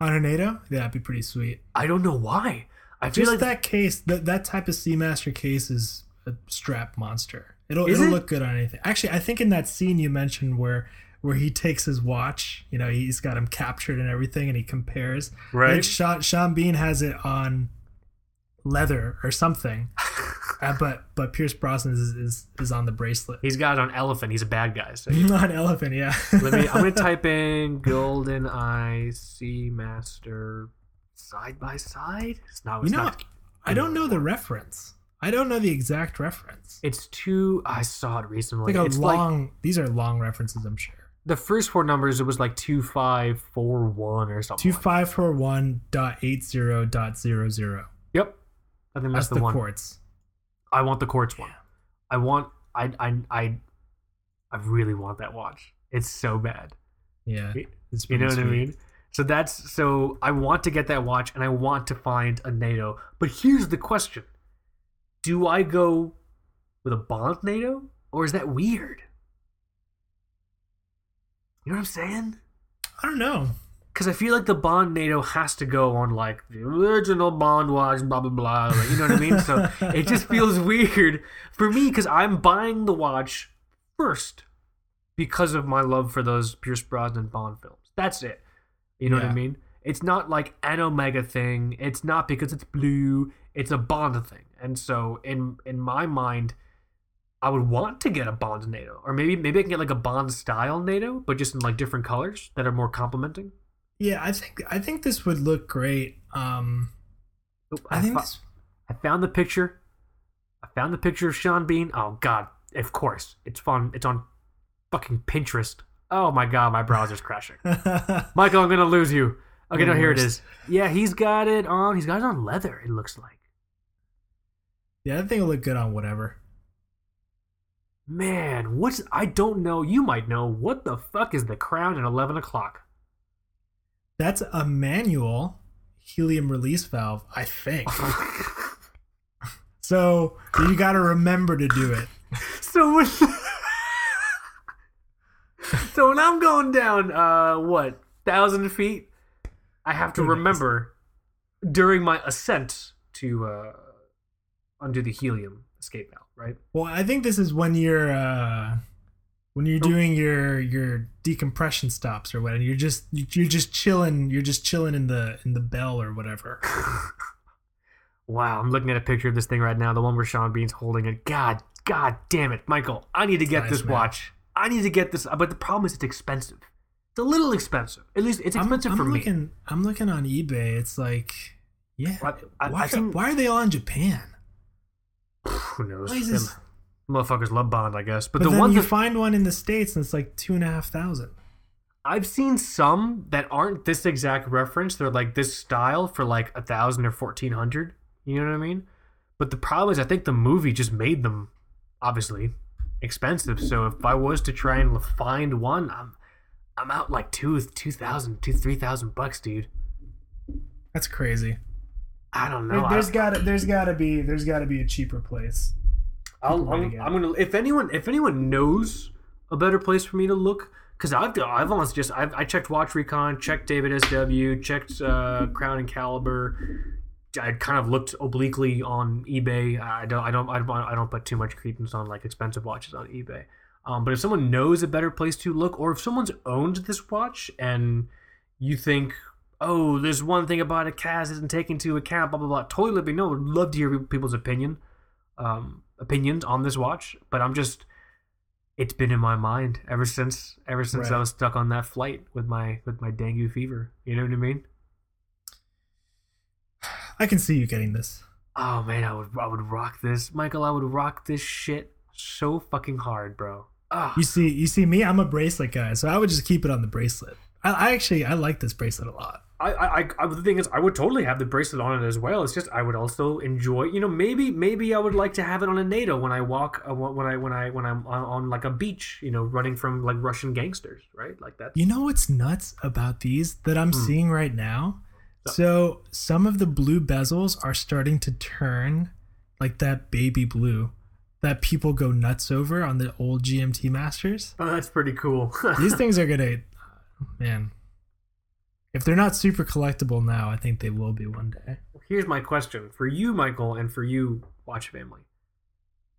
On a NATO. Yeah, that'd be pretty sweet. I don't know why. I feel Just like that case, that that type of Seamaster case is a strap monster. It'll it'll it? look good on anything. Actually, I think in that scene you mentioned where where he takes his watch, you know, he's got him captured and everything, and he compares. Right. And Sean, Sean Bean has it on leather or something, [LAUGHS] uh, but but Pierce Brosnan is, is is on the bracelet. He's got it on elephant. He's a bad guy. So [LAUGHS] Not elephant, yeah. let me. I'm gonna [LAUGHS] type in Golden Eye Seamaster side by side. It's not. you know, not. I don't know the reference. I don't know the exact reference. It's two. I saw it recently. Like a it's like these are long references, I'm sure. the first four numbers. It was like two five four one or something. Two five four one dot eight zero dot zero zero. Yep. I think that's, That's the, the one. quartz. I want the quartz one. I want. I. I. I. I really want that watch. It's so bad. Yeah, it's You know pretty what I mean? So that's so I want to get that watch and I want to find a NATO. But here's the question. Do I go with a Bond NATO or is that weird? You know what I'm saying? I don't know. Because I feel like the Bond NATO has to go on like the original Bond watch, blah blah blah. like, you know what I mean? So it just [LAUGHS] feels weird for me because I'm buying the watch first because of my love for those Pierce Brosnan Bond films. That's it. You know what I mean? It's not like an Omega thing. It's not because it's blue. It's a Bond thing. And so in in my mind, I would want to get a Bond NATO, or maybe maybe I can get like a Bond style NATO, but just in like different colors that are more complementing. Yeah, I think I think this would look great. Um, Oop, I think fo- this, I found the picture. I found the picture of Sean Bean. Oh God, of course, it's fun. It's on fucking Pinterest. Oh my God, my browser's crashing. [LAUGHS] Michael, I'm gonna lose you. Okay, no, here it is. Yeah, he's got it on. He's got it on leather. It looks like. yeah, I thing it'll look good on whatever. Man, what's I don't know. You might know. What the fuck is the crown at eleven o'clock? That's a manual helium release valve, I think. [LAUGHS] so you got to remember to do it. so when [LAUGHS] so when I'm going down, uh, what thousand feet, I have to remember during my ascent to uh, undo the helium escape valve, right? Well, I think this is when you're uh, when you're doing your your decompression stops or what, and you're just you're just chilling. You're just chilling in the in the bell or whatever. [LAUGHS] Wow, I'm looking at a picture of this thing right now, the one where Sean Bean's holding it. God, God damn it, Michael, I need to get nice, this man. watch. I need to get this, but the problem is it's expensive. It's a little expensive. At least it's I'm, expensive I'm for me. I'm looking on eBay. It's like, yeah. I- I- why, I think- why are they all in Japan? [SIGHS] Who knows? Why is this- Them Motherfuckers love Bond, I guess. But, But the then ones you that find one in the states and it's like two and a half thousand. I've seen some that aren't this exact reference. They're like this style for like a thousand or fourteen hundred. You know what I mean? But the problem is, I think the movie just made them obviously expensive. So if I was to try and find one, I'm I'm out like two two thousand, two three thousand bucks, dude. That's crazy. I don't know. There, has got to there's got to be there's got to be a cheaper place. I'll, I'm. I'm gonna if anyone if anyone knows a better place for me to look because I've I've almost just I've, I checked Watch Recon, checked David SW, checked uh, Crown and Caliber. I kind of looked obliquely on eBay. I don't I don't I don't I don't put too much credence on like expensive watches on eBay. Um, but if someone knows a better place to look, or if someone's owned this watch and you think, oh, there's one thing about it Kaz isn't taking into account, blah blah blah, totally let me know. Would love to hear people's opinion um, opinions on this watch, but I'm just it's been in my mind ever since ever since I was stuck on that flight with my with my dengue fever. You know what I mean? I can see you getting this. Oh man, I would I would rock this, Michael. I would rock this shit so fucking hard, bro. Ah, You see, you see me. I'm a bracelet guy, so I would just keep it on the bracelet. I, I actually I like this bracelet a lot. I, I, I, the thing is, I would totally have the bracelet on it as well. It's just I would also enjoy, you know, maybe, maybe I would like to have it on a NATO when I walk, uh, when I, when I, when I'm on, on like a beach, you know, running from like Russian gangsters, right? Like that. You know what's nuts about these that I'm Hmm. seeing right now? So- So some of the blue bezels are starting to turn like that baby blue that people go nuts over on the old GMT Masters. Oh, that's pretty cool. [LAUGHS] These things are gonna, man. If they're not super collectible now, I think they will be one day. Here's my question for you, Michael, and for you, Watch Family.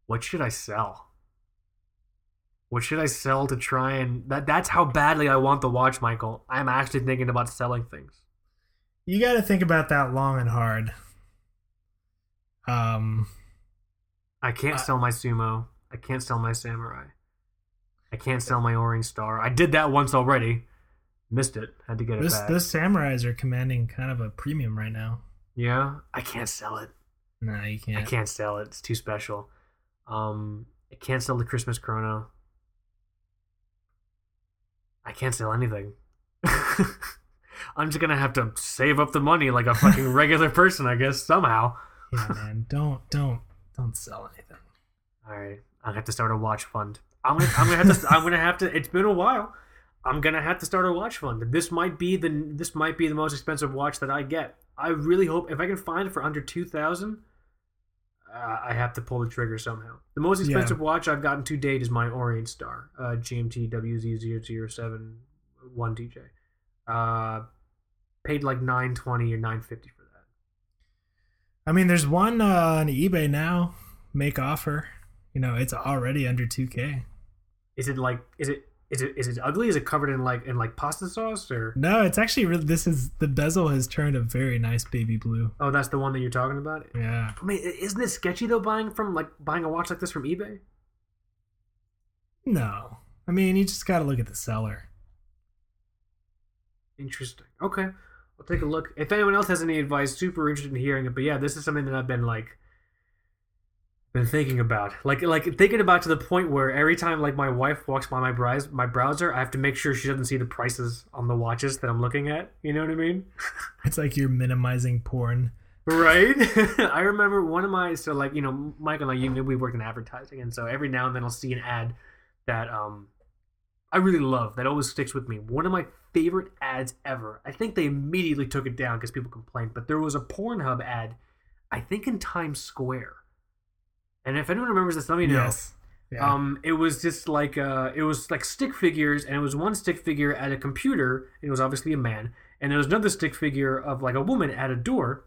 What should I sell? What should I sell to try and that? That's how badly I want the watch, Michael. I'm actually thinking about selling things. You got to think about that long and hard. Um, I can't Uh, sell my sumo. I can't sell my samurai. I can't sell my Orient Star. I did that once already. Missed it. Had to get it those back. those samurais are commanding kind of a premium right now. Yeah, I can't sell it. Nah, you can't. I can't sell it. It's too special. Um, I can't sell the Christmas chrono. I can't sell anything. [LAUGHS] I'm just gonna have to save up the money like a fucking [LAUGHS] regular person, I guess, somehow. Yeah, man. Don't don't don't sell anything. All right, I have to start a watch fund. I'm gonna, I'm gonna have to, I'm gonna have to. It's been a while. I'm gonna have to start a watch fund. This might be the, this might be the most expensive watch that I get. I really hope if I can find it for under two thousand, uh, I have to pull the trigger somehow. The most Yeah. expensive watch I've gotten to date is my Orient Star, uh, GMT WZ007 one DJ. Uh, paid like nine twenty or nine fifty for that. I mean, there's one uh, on eBay now. Make offer. You know, it's already under 2K. Is it like is it is it is it ugly? Is it covered in like in like pasta sauce or? No, it's actually really. This is the bezel has turned a very nice baby blue. Oh, that's the one that you're talking about. Yeah. I mean, isn't it sketchy though buying from like buying a watch like this from eBay? No, I mean you just got to look at the seller. Interesting. Okay, I'll take a look. If anyone else has any advice, super interested in hearing it. But yeah, this is something that I've been like been thinking about, like like thinking about to the point where every time like my wife walks by my browse my browser, I have to make sure she doesn't see the prices on the watches that I'm looking at. You know what I mean? [LAUGHS] It's like you're minimizing porn. Right. [LAUGHS] I remember one of my so like you know Michael and I you know, we work in advertising and so every now and then I'll see an ad that um I really love that always sticks with me. One of my favorite ads ever. I think they immediately took it down because people complained, but there was a Pornhub ad, I think in Times Square. And if anyone remembers this, let me know. Yes. Yeah. Um, it was just like uh, it was like stick figures, and it was one stick figure at a computer. And it was obviously a man, and there was another stick figure of like a woman at a door,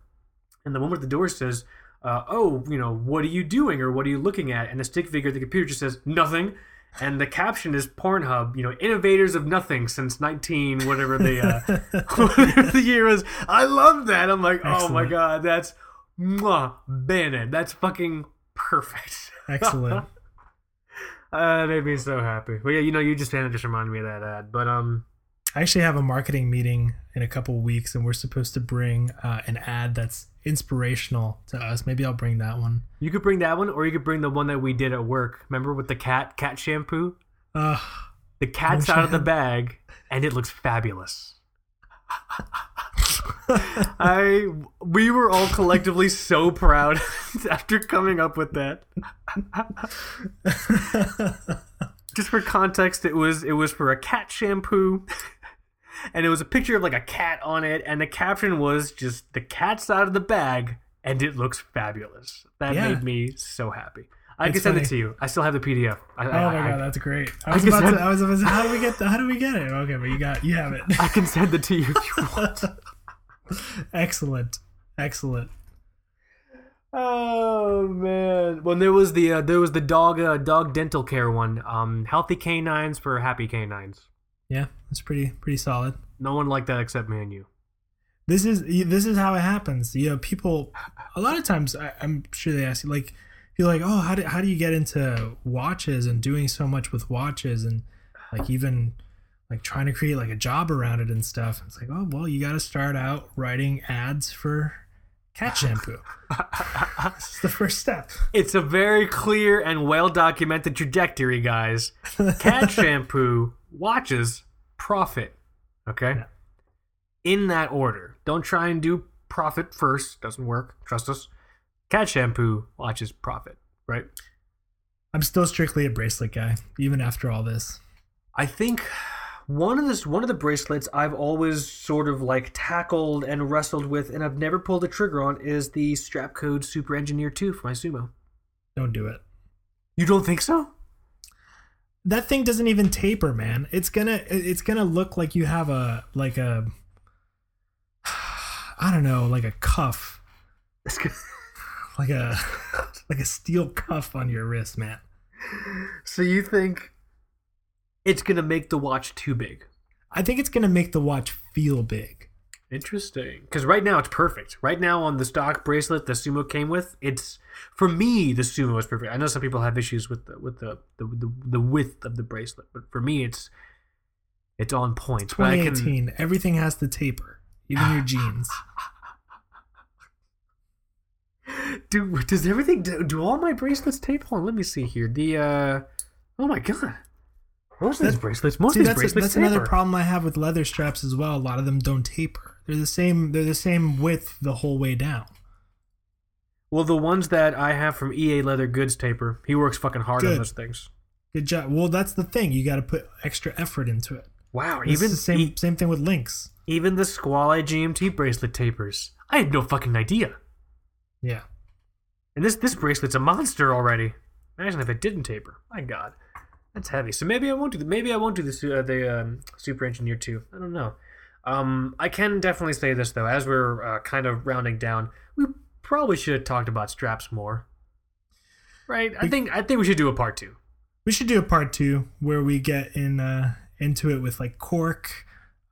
and the woman at the door says, uh, "Oh, you know, what are you doing or what are you looking at?" And the stick figure, the computer just says nothing, and the caption is Pornhub, you know, innovators of nothing since 19 whatever the uh, [LAUGHS] [LAUGHS] whatever the year is. I love that. I'm like, oh my god, that's mwah, Bennett. That's fucking perfect. Excellent. [LAUGHS] Uh, made me so happy. Well, yeah, you know, you just kind of just reminded me of that ad. But um, I actually have a marketing meeting in a couple weeks, and we're supposed to bring uh, an ad that's inspirational to us. Maybe I'll bring that one. you could bring that one, or you could bring the one that we did at work. Remember with the cat cat shampoo? Uh, The cat's out of the bag, and it looks fabulous. [LAUGHS] I we were all collectively so proud [LAUGHS] after coming up with that. [LAUGHS] Just for context, it was it was for a cat shampoo, and it was a picture of like a cat on it, and the caption was just the cat's out of the bag, and it looks fabulous. That Yeah. made me so happy. I can send it to you. I still have the PDF. I, oh I- my I- god, that's great. I was about to. I was about to say, how do we get? The, how do we get it? Okay, but you got. You have it. I can send it to you if you [LAUGHS] want. Excellent. Excellent. Oh man! When there was the uh, there was the dog uh, dog dental care one, um, healthy canines for happy canines. Yeah, that's pretty pretty solid. No one liked that except me and you. This is this is how it happens. You know, people. A lot of times, I, I'm sure they ask you like, you're like, oh, how do how do you get into watches and doing so much with watches and like even like trying to create like a job around it and stuff. It's like, oh well, you got to start out writing ads for cat shampoo. [LAUGHS] It's the first step. It's a very clear and well documented trajectory, guys. Cat [LAUGHS] shampoo, watches, profit. Okay? Yeah. In that order. Don't try and do profit first. Doesn't work. Trust us. Cat shampoo, watches, profit. Right? I'm still strictly a bracelet guy, even after all this. I think one of this one of the bracelets I've always sort of like tackled and wrestled with and I've never pulled the trigger on is the Strapcode Super Engineer 2 for my sumo. Don't do it. You don't think so? that thing doesn't even taper man it's gonna it's gonna look like you have a like a [SIGHS] i don't know like a cuff like a [LAUGHS] like a steel cuff on your wrist man so you think it's going to make the watch too big? i think it's gonna make the watch feel big Interesting. Because right now it's perfect. Right now on the stock bracelet the Sumo came with, it's for me the Sumo is perfect. I know some people have issues with the with the the, the, the width of the bracelet, but for me it's it's on point. But I can- 2018 everything has to taper even your [SIGHS] jeans [LAUGHS] do does everything do, do all my bracelets tape? Hold on, let me see here. The uh oh my god. Most of these bracelets, most See, of these that's, bracelets that's another problem I have with leather straps as well. A lot of them don't taper. They're the same. They're the same width the whole way down. Well, the ones that I have from EA Leather Goods taper, he works fucking hard on those things. Good job. Well, that's the thing. You got to put extra effort into it. Wow, It's even the same e- same thing with links. even the Squale GMT bracelet tapers. I had no fucking idea. Yeah. And this this bracelet's a monster already. Imagine if it didn't taper. My God, that's heavy. So maybe I won't do the maybe I won't do the uh, the um, Super Engineer two. I don't know. Um, I can definitely say this though, as we're uh, kind of rounding down, we probably should have talked about straps more. Right? I We- think I think we should do a part two. We should do a part two where we get in uh, into it with like cork.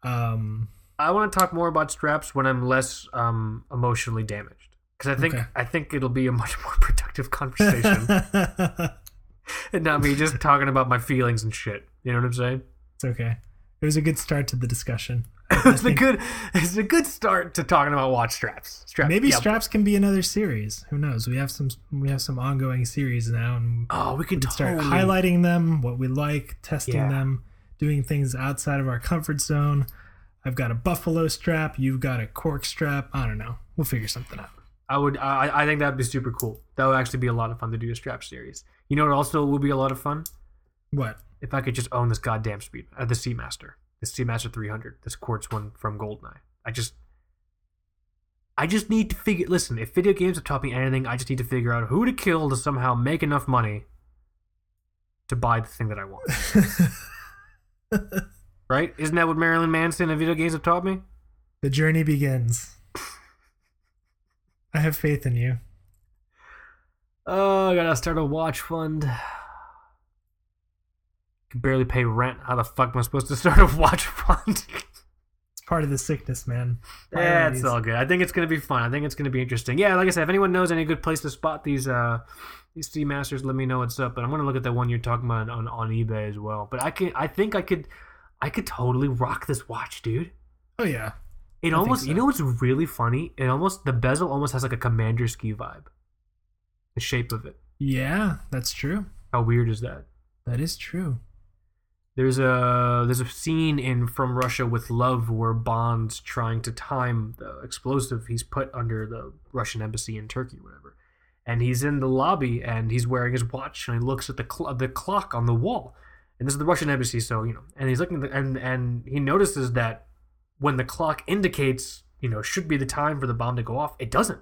Um, I want to talk more about straps when I'm less um, emotionally damaged, because I think Okay. I think it'll be a much more [LAUGHS] productive conversation. [LAUGHS] and not me just talking about my feelings and shit. You know what I'm saying? It's okay. It was a good start to the discussion. [LAUGHS] it's a good it's a good start to talking about watch straps. Strap, Maybe yeah. straps can be another series. Who knows? We have some we have some ongoing series now, and Oh, we can we can start totally highlighting them, what we like, testing Yeah. them, doing things outside of our comfort zone. I've got a buffalo strap. You've got a cork strap. I don't know. We'll figure something out. I would I, I think that'd be super cool. That would actually be a lot of fun to do a strap series. You know what also would be a lot of fun? What? If I could just own this goddamn speed uh, the Seamaster. The Seamaster 300, this quartz one from Goldeneye. I just I just need to figure listen, if video games have taught me anything, I just need to figure out who to kill to somehow make enough money to buy the thing that I want. [LAUGHS] right? Isn't that what Marilyn Manson and video games have taught me? the journey begins. [LAUGHS] I have faith in you. Oh, I gotta start a watch fund. Can barely pay rent. How the fuck am I supposed to [LAUGHS] start a watch fund? It's part of the sickness, man. yeah, it's all good. I think it's gonna be fun. I think it's gonna be interesting. Yeah, like I said, if anyone knows any good place to spot these uh these Seamasters, let me know what's up. But I'm gonna look at that one you're talking about on, on eBay as well. But I can I think I could I could totally rock this watch, dude. Oh yeah. It think almost, so. you know, what's really funny. It almost the bezel almost has like a Komandirski vibe. The shape of it. Yeah, that's true. How weird is that? That is true. There's a there's a scene in From Russia with Love where Bond's trying to time the explosive he's put under the Russian embassy in Turkey, whatever. And he's in the lobby and he's wearing his watch and he looks at the cl- the clock on the wall. And this is the Russian embassy, so you know. And he's looking at the, and and he notices that when the clock indicates you know should be the time for the bomb to go off, it doesn't.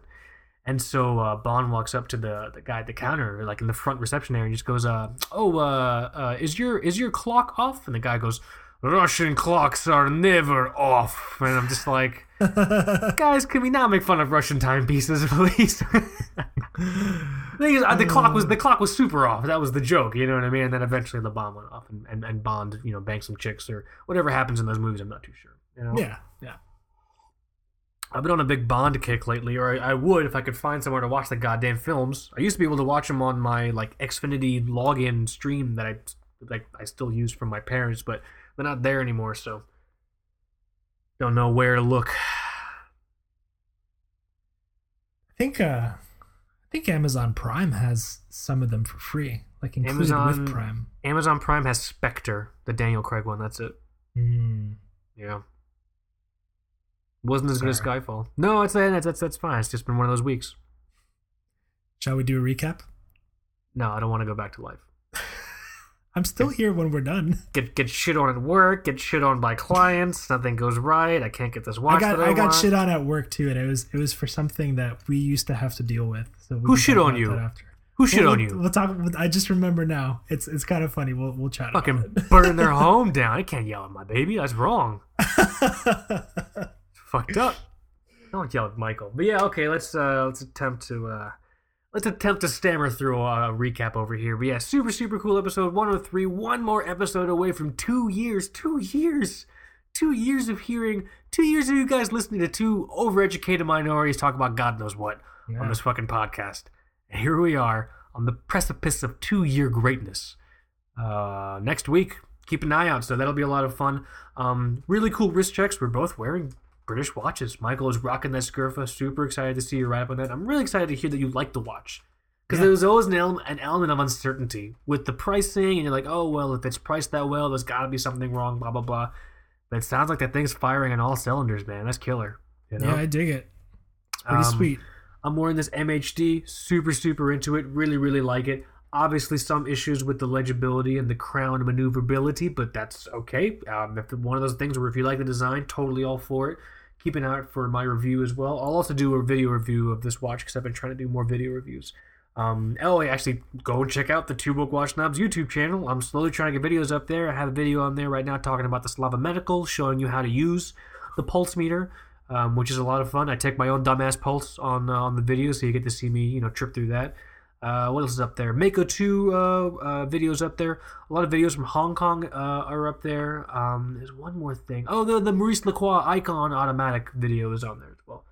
And so uh, Bond walks up to the, the guy at the counter, like in the front reception area, and just goes, uh, "Oh, uh, uh, is your is your clock off?" And the guy goes, "Russian clocks are never off." And I'm just like, [LAUGHS] "Guys, can we not make fun of Russian timepieces, [LAUGHS] please?" the thing is, uh, the clock was the clock was super off. That was the joke, you know what I mean? And then eventually the bomb went off, and, and, and Bond, you know, banged some chicks or whatever happens in those movies. I'm not too sure. You know? yeah, yeah. I've been on a big Bond kick lately, or I, I would if I could find somewhere to watch the goddamn films. I used to be able to watch them on my like Xfinity login stream that I like I still use from my parents, but they're not there anymore, so don't know where to look. I think uh I think Amazon Prime has some of them for free, like included Amazon- with Prime. Amazon Prime has Spectre, the Daniel Craig one. That's it. Mm. Yeah. Wasn't as good as Skyfall. No, it's that's that's that's fine. It's just been one of those weeks. Shall we do a recap? No, I don't want to go back to life. [LAUGHS] I'm still here when we're done. [LAUGHS] Get get shit on at work. Get shit on by clients. Nothing goes right. I can't get this watch. I got that I, I got want. shit on at work too, and it was it was for something that we used to have to deal with. So Who shit on you? After. Who shit We'll- on we'll- you? We'll talk. I just remember now. It's it's kind of funny. We'll we'll chat. Fucking burn their [LAUGHS] home down. I can't yell at my baby. That's wrong. Fucked up. Don't yell at Michael. But yeah, okay. Let's uh let's attempt to uh let's attempt to stammer through a, recap over here. But yeah, super super cool episode 103. One more episode away from two years. Two years. Two years of hearing. Two years of you guys listening to two overeducated minorities talk about God knows what Yeah. on this fucking podcast. And here we are on the precipice of two year greatness. Uh, next week, keep an eye out. So that'll be a lot of fun. Um, really cool wrist checks. We're both wearing British watches. Michael is rocking that Scurfa. Super excited to see you ride up on that. I'm really excited to hear that you like the watch. Because Yeah. there was always an element, an element of uncertainty with the pricing, and you're like, oh, well, if it's priced that well, there's got to be something wrong, blah, blah, blah. But it sounds like that thing's firing on all cylinders, man. That's killer. You know? Yeah, I dig it. It's pretty Um, sweet. I'm wearing this MHD, super, super into it. Really, really like it. Obviously, some issues with the legibility and the crown maneuverability, but that's okay. Um, if one of those things where if you like the design, totally all for it. Keep an eye out for my review as well. I'll also do a video review of this watch because I've been trying to do more video reviews. Um, oh, actually, go check out the Two Broke Watch Snobs YouTube channel. I'm slowly trying to get videos up there. I have a video on there right now talking about the Slava Medical, showing you how to use the pulse meter um, which is a lot of fun. I take my own dumbass pulse on uh, on the video, so you get to see me, you know, trip through that. Uh, what else is up there? Mako 2 uh, uh, videos up there. A lot of videos from Hong Kong uh, are up there. Um, there's one more thing. Oh, the, the Maurice Lacroix Aikon Automatic video is on there as well.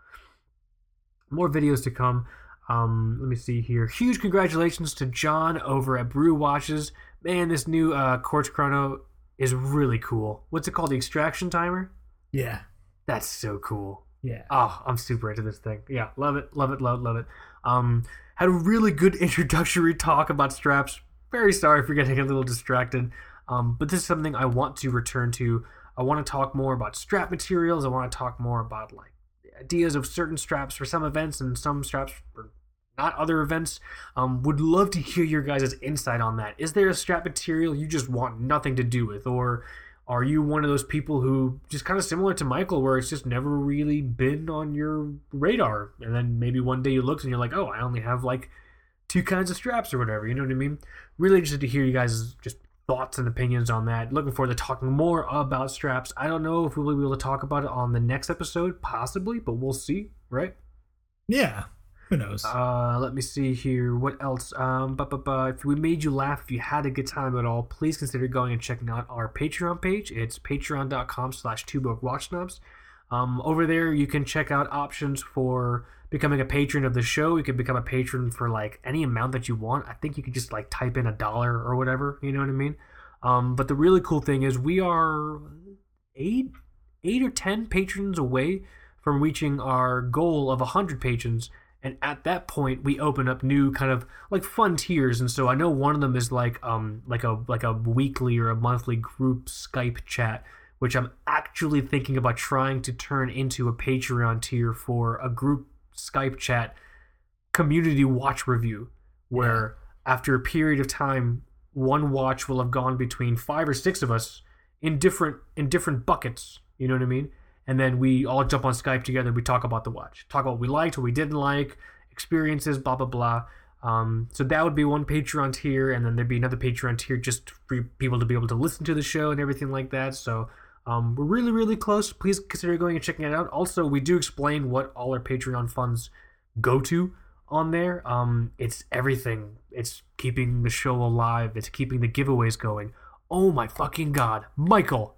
More videos to come. Um, let me see here. Huge congratulations to John over at Brew Watches. Man, this new uh, Quartz Chrono is really cool. What's it called? The Extraction Timer? Yeah, That's so cool. yeah. Oh, I'm super into this thing. Yeah, love it, love it, love, love it. Um, had a really good [LAUGHS] introductory talk about straps. Very sorry for getting a little distracted. Um, but this is something I want to return to. I want to talk more about strap materials. I want to talk more about like the ideas of certain straps for some events and some straps for not other events. Um, would love to hear your guys' insight on that. Is there a strap material you just want nothing to do with, or are you one of those people who just kind of similar to Michael, where it's just never really been on your radar, and then maybe one day you look and you're like, oh, I only have like two kinds of straps or whatever. You know what I mean? Really interested to hear you guys just thoughts and opinions on that. Looking forward to talking more about straps. I don't know if we'll be able to talk about it on the next episode, possibly, but we'll see. Right? Yeah. Who knows? Uh, let me see here. What else? Um, but, but, but if we made you laugh, if you had a good time at all, please consider going and checking out our Patreon page. It's patreon.com slash two broke watch snobs. Um, over there, you can check out options for becoming a patron of the show. You can become a patron for like any amount that you want. I think you could just like type in a dollar or whatever. You know what I mean? Um, but the really cool thing is we are eight, eight or ten patrons away from reaching our goal of hundred patrons. And at that point, we open up new kind of like fun tiers. And so I know one of them is like um like a like a weekly or a monthly group Skype chat which I'm actually thinking about trying to turn into a Patreon tier for a group Skype chat community watch review, where after a period of time, one watch will have gone between five or six of us in different in different buckets. You know what I mean? And then we all jump on Skype together. We talk about the watch, talk about what we liked, what we didn't like, experiences, blah blah blah. Um, so that would be one Patreon tier, and then there'd be another Patreon tier just for people to be able to listen to the show and everything like that. So um, we're really, really close. Please consider going and checking it out. Also, we do explain what all our Patreon funds go to on there. Um, it's everything. It's keeping the show alive. It's keeping the giveaways going. Oh my fucking god, Michael!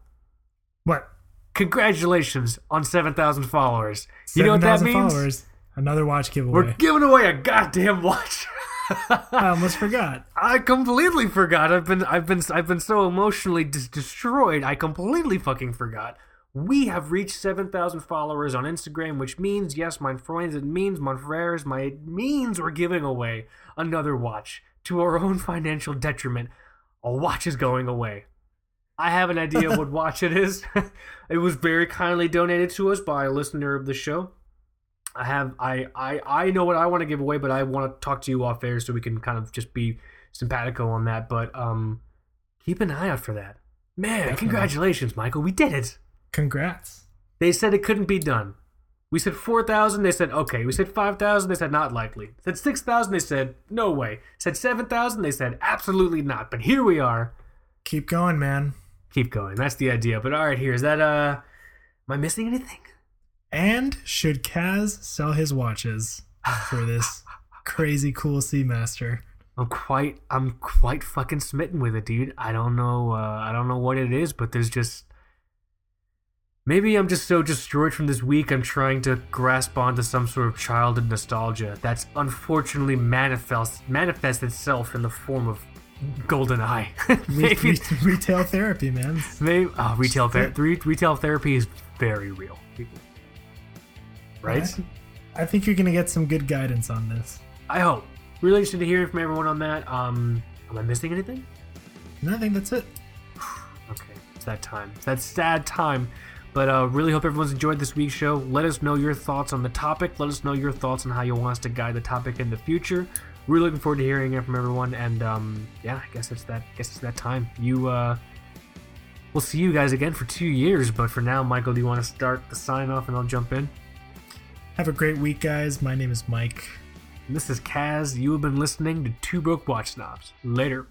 what? Congratulations on seven thousand followers. You know what that means? Followers. Another watch giveaway. We're giving away a goddamn watch. [LAUGHS] I almost forgot. I completely forgot. I've been I've been I've been so emotionally dis- destroyed. I completely fucking forgot. We have reached 7,000 followers on Instagram, which means, yes, my friends, it means, my frères, my it means we're giving away another watch to our own financial detriment. A watch is going away. I have an idea what [LAUGHS] watch it is. [LAUGHS] it was very kindly donated to us by a listener of the show. I have I I I know what I want to give away, but I want to talk to you off air so we can kind of just be simpatico on that. But um, keep an eye out for that. Man, Definitely. congratulations, Michael. We did it. Congrats. They said it couldn't be done. We said four thousand. They said okay. We said five thousand. They said not likely. Said six thousand. They said no way. Said seven thousand. They said absolutely not. But here we are. Keep going, man. Keep going. That's the idea. But all right, here is that. Uh, am I missing anything? And should Kaz sell his watches for this [LAUGHS] crazy cool Seamaster? I'm quite I'm quite fucking smitten with it, dude. I don't know uh, I don't know what it is, but there's just maybe I'm just so destroyed from this week. I'm trying to grasp onto some sort of childhood nostalgia that's unfortunately manifests manifests itself in the form of GoldenEye. [LAUGHS] Maybe re- retail therapy, man. maybe oh, retail ther- re- retail therapy is very real, people. Right? I think you're gonna get some good guidance on this. I hope. Really interested to hear from everyone on that. Um, am I missing anything? And I think that's it. [SIGHS] Okay, it's that time. It's that sad time. But uh, really hope everyone's enjoyed this week's show. Let us know your thoughts on the topic. Let us know your thoughts on how you want us to guide the topic in the future. Really looking forward to hearing it from everyone. And um, yeah, I guess it's that. guess it's that time. You. Uh, we'll see you guys again for two years. But for now, Michael, do you want to start the sign off and I'll jump in? Have a great week, guys. My name is Mike. And this is Kaz. You have been listening to Two Broke Watch Snobs. Later.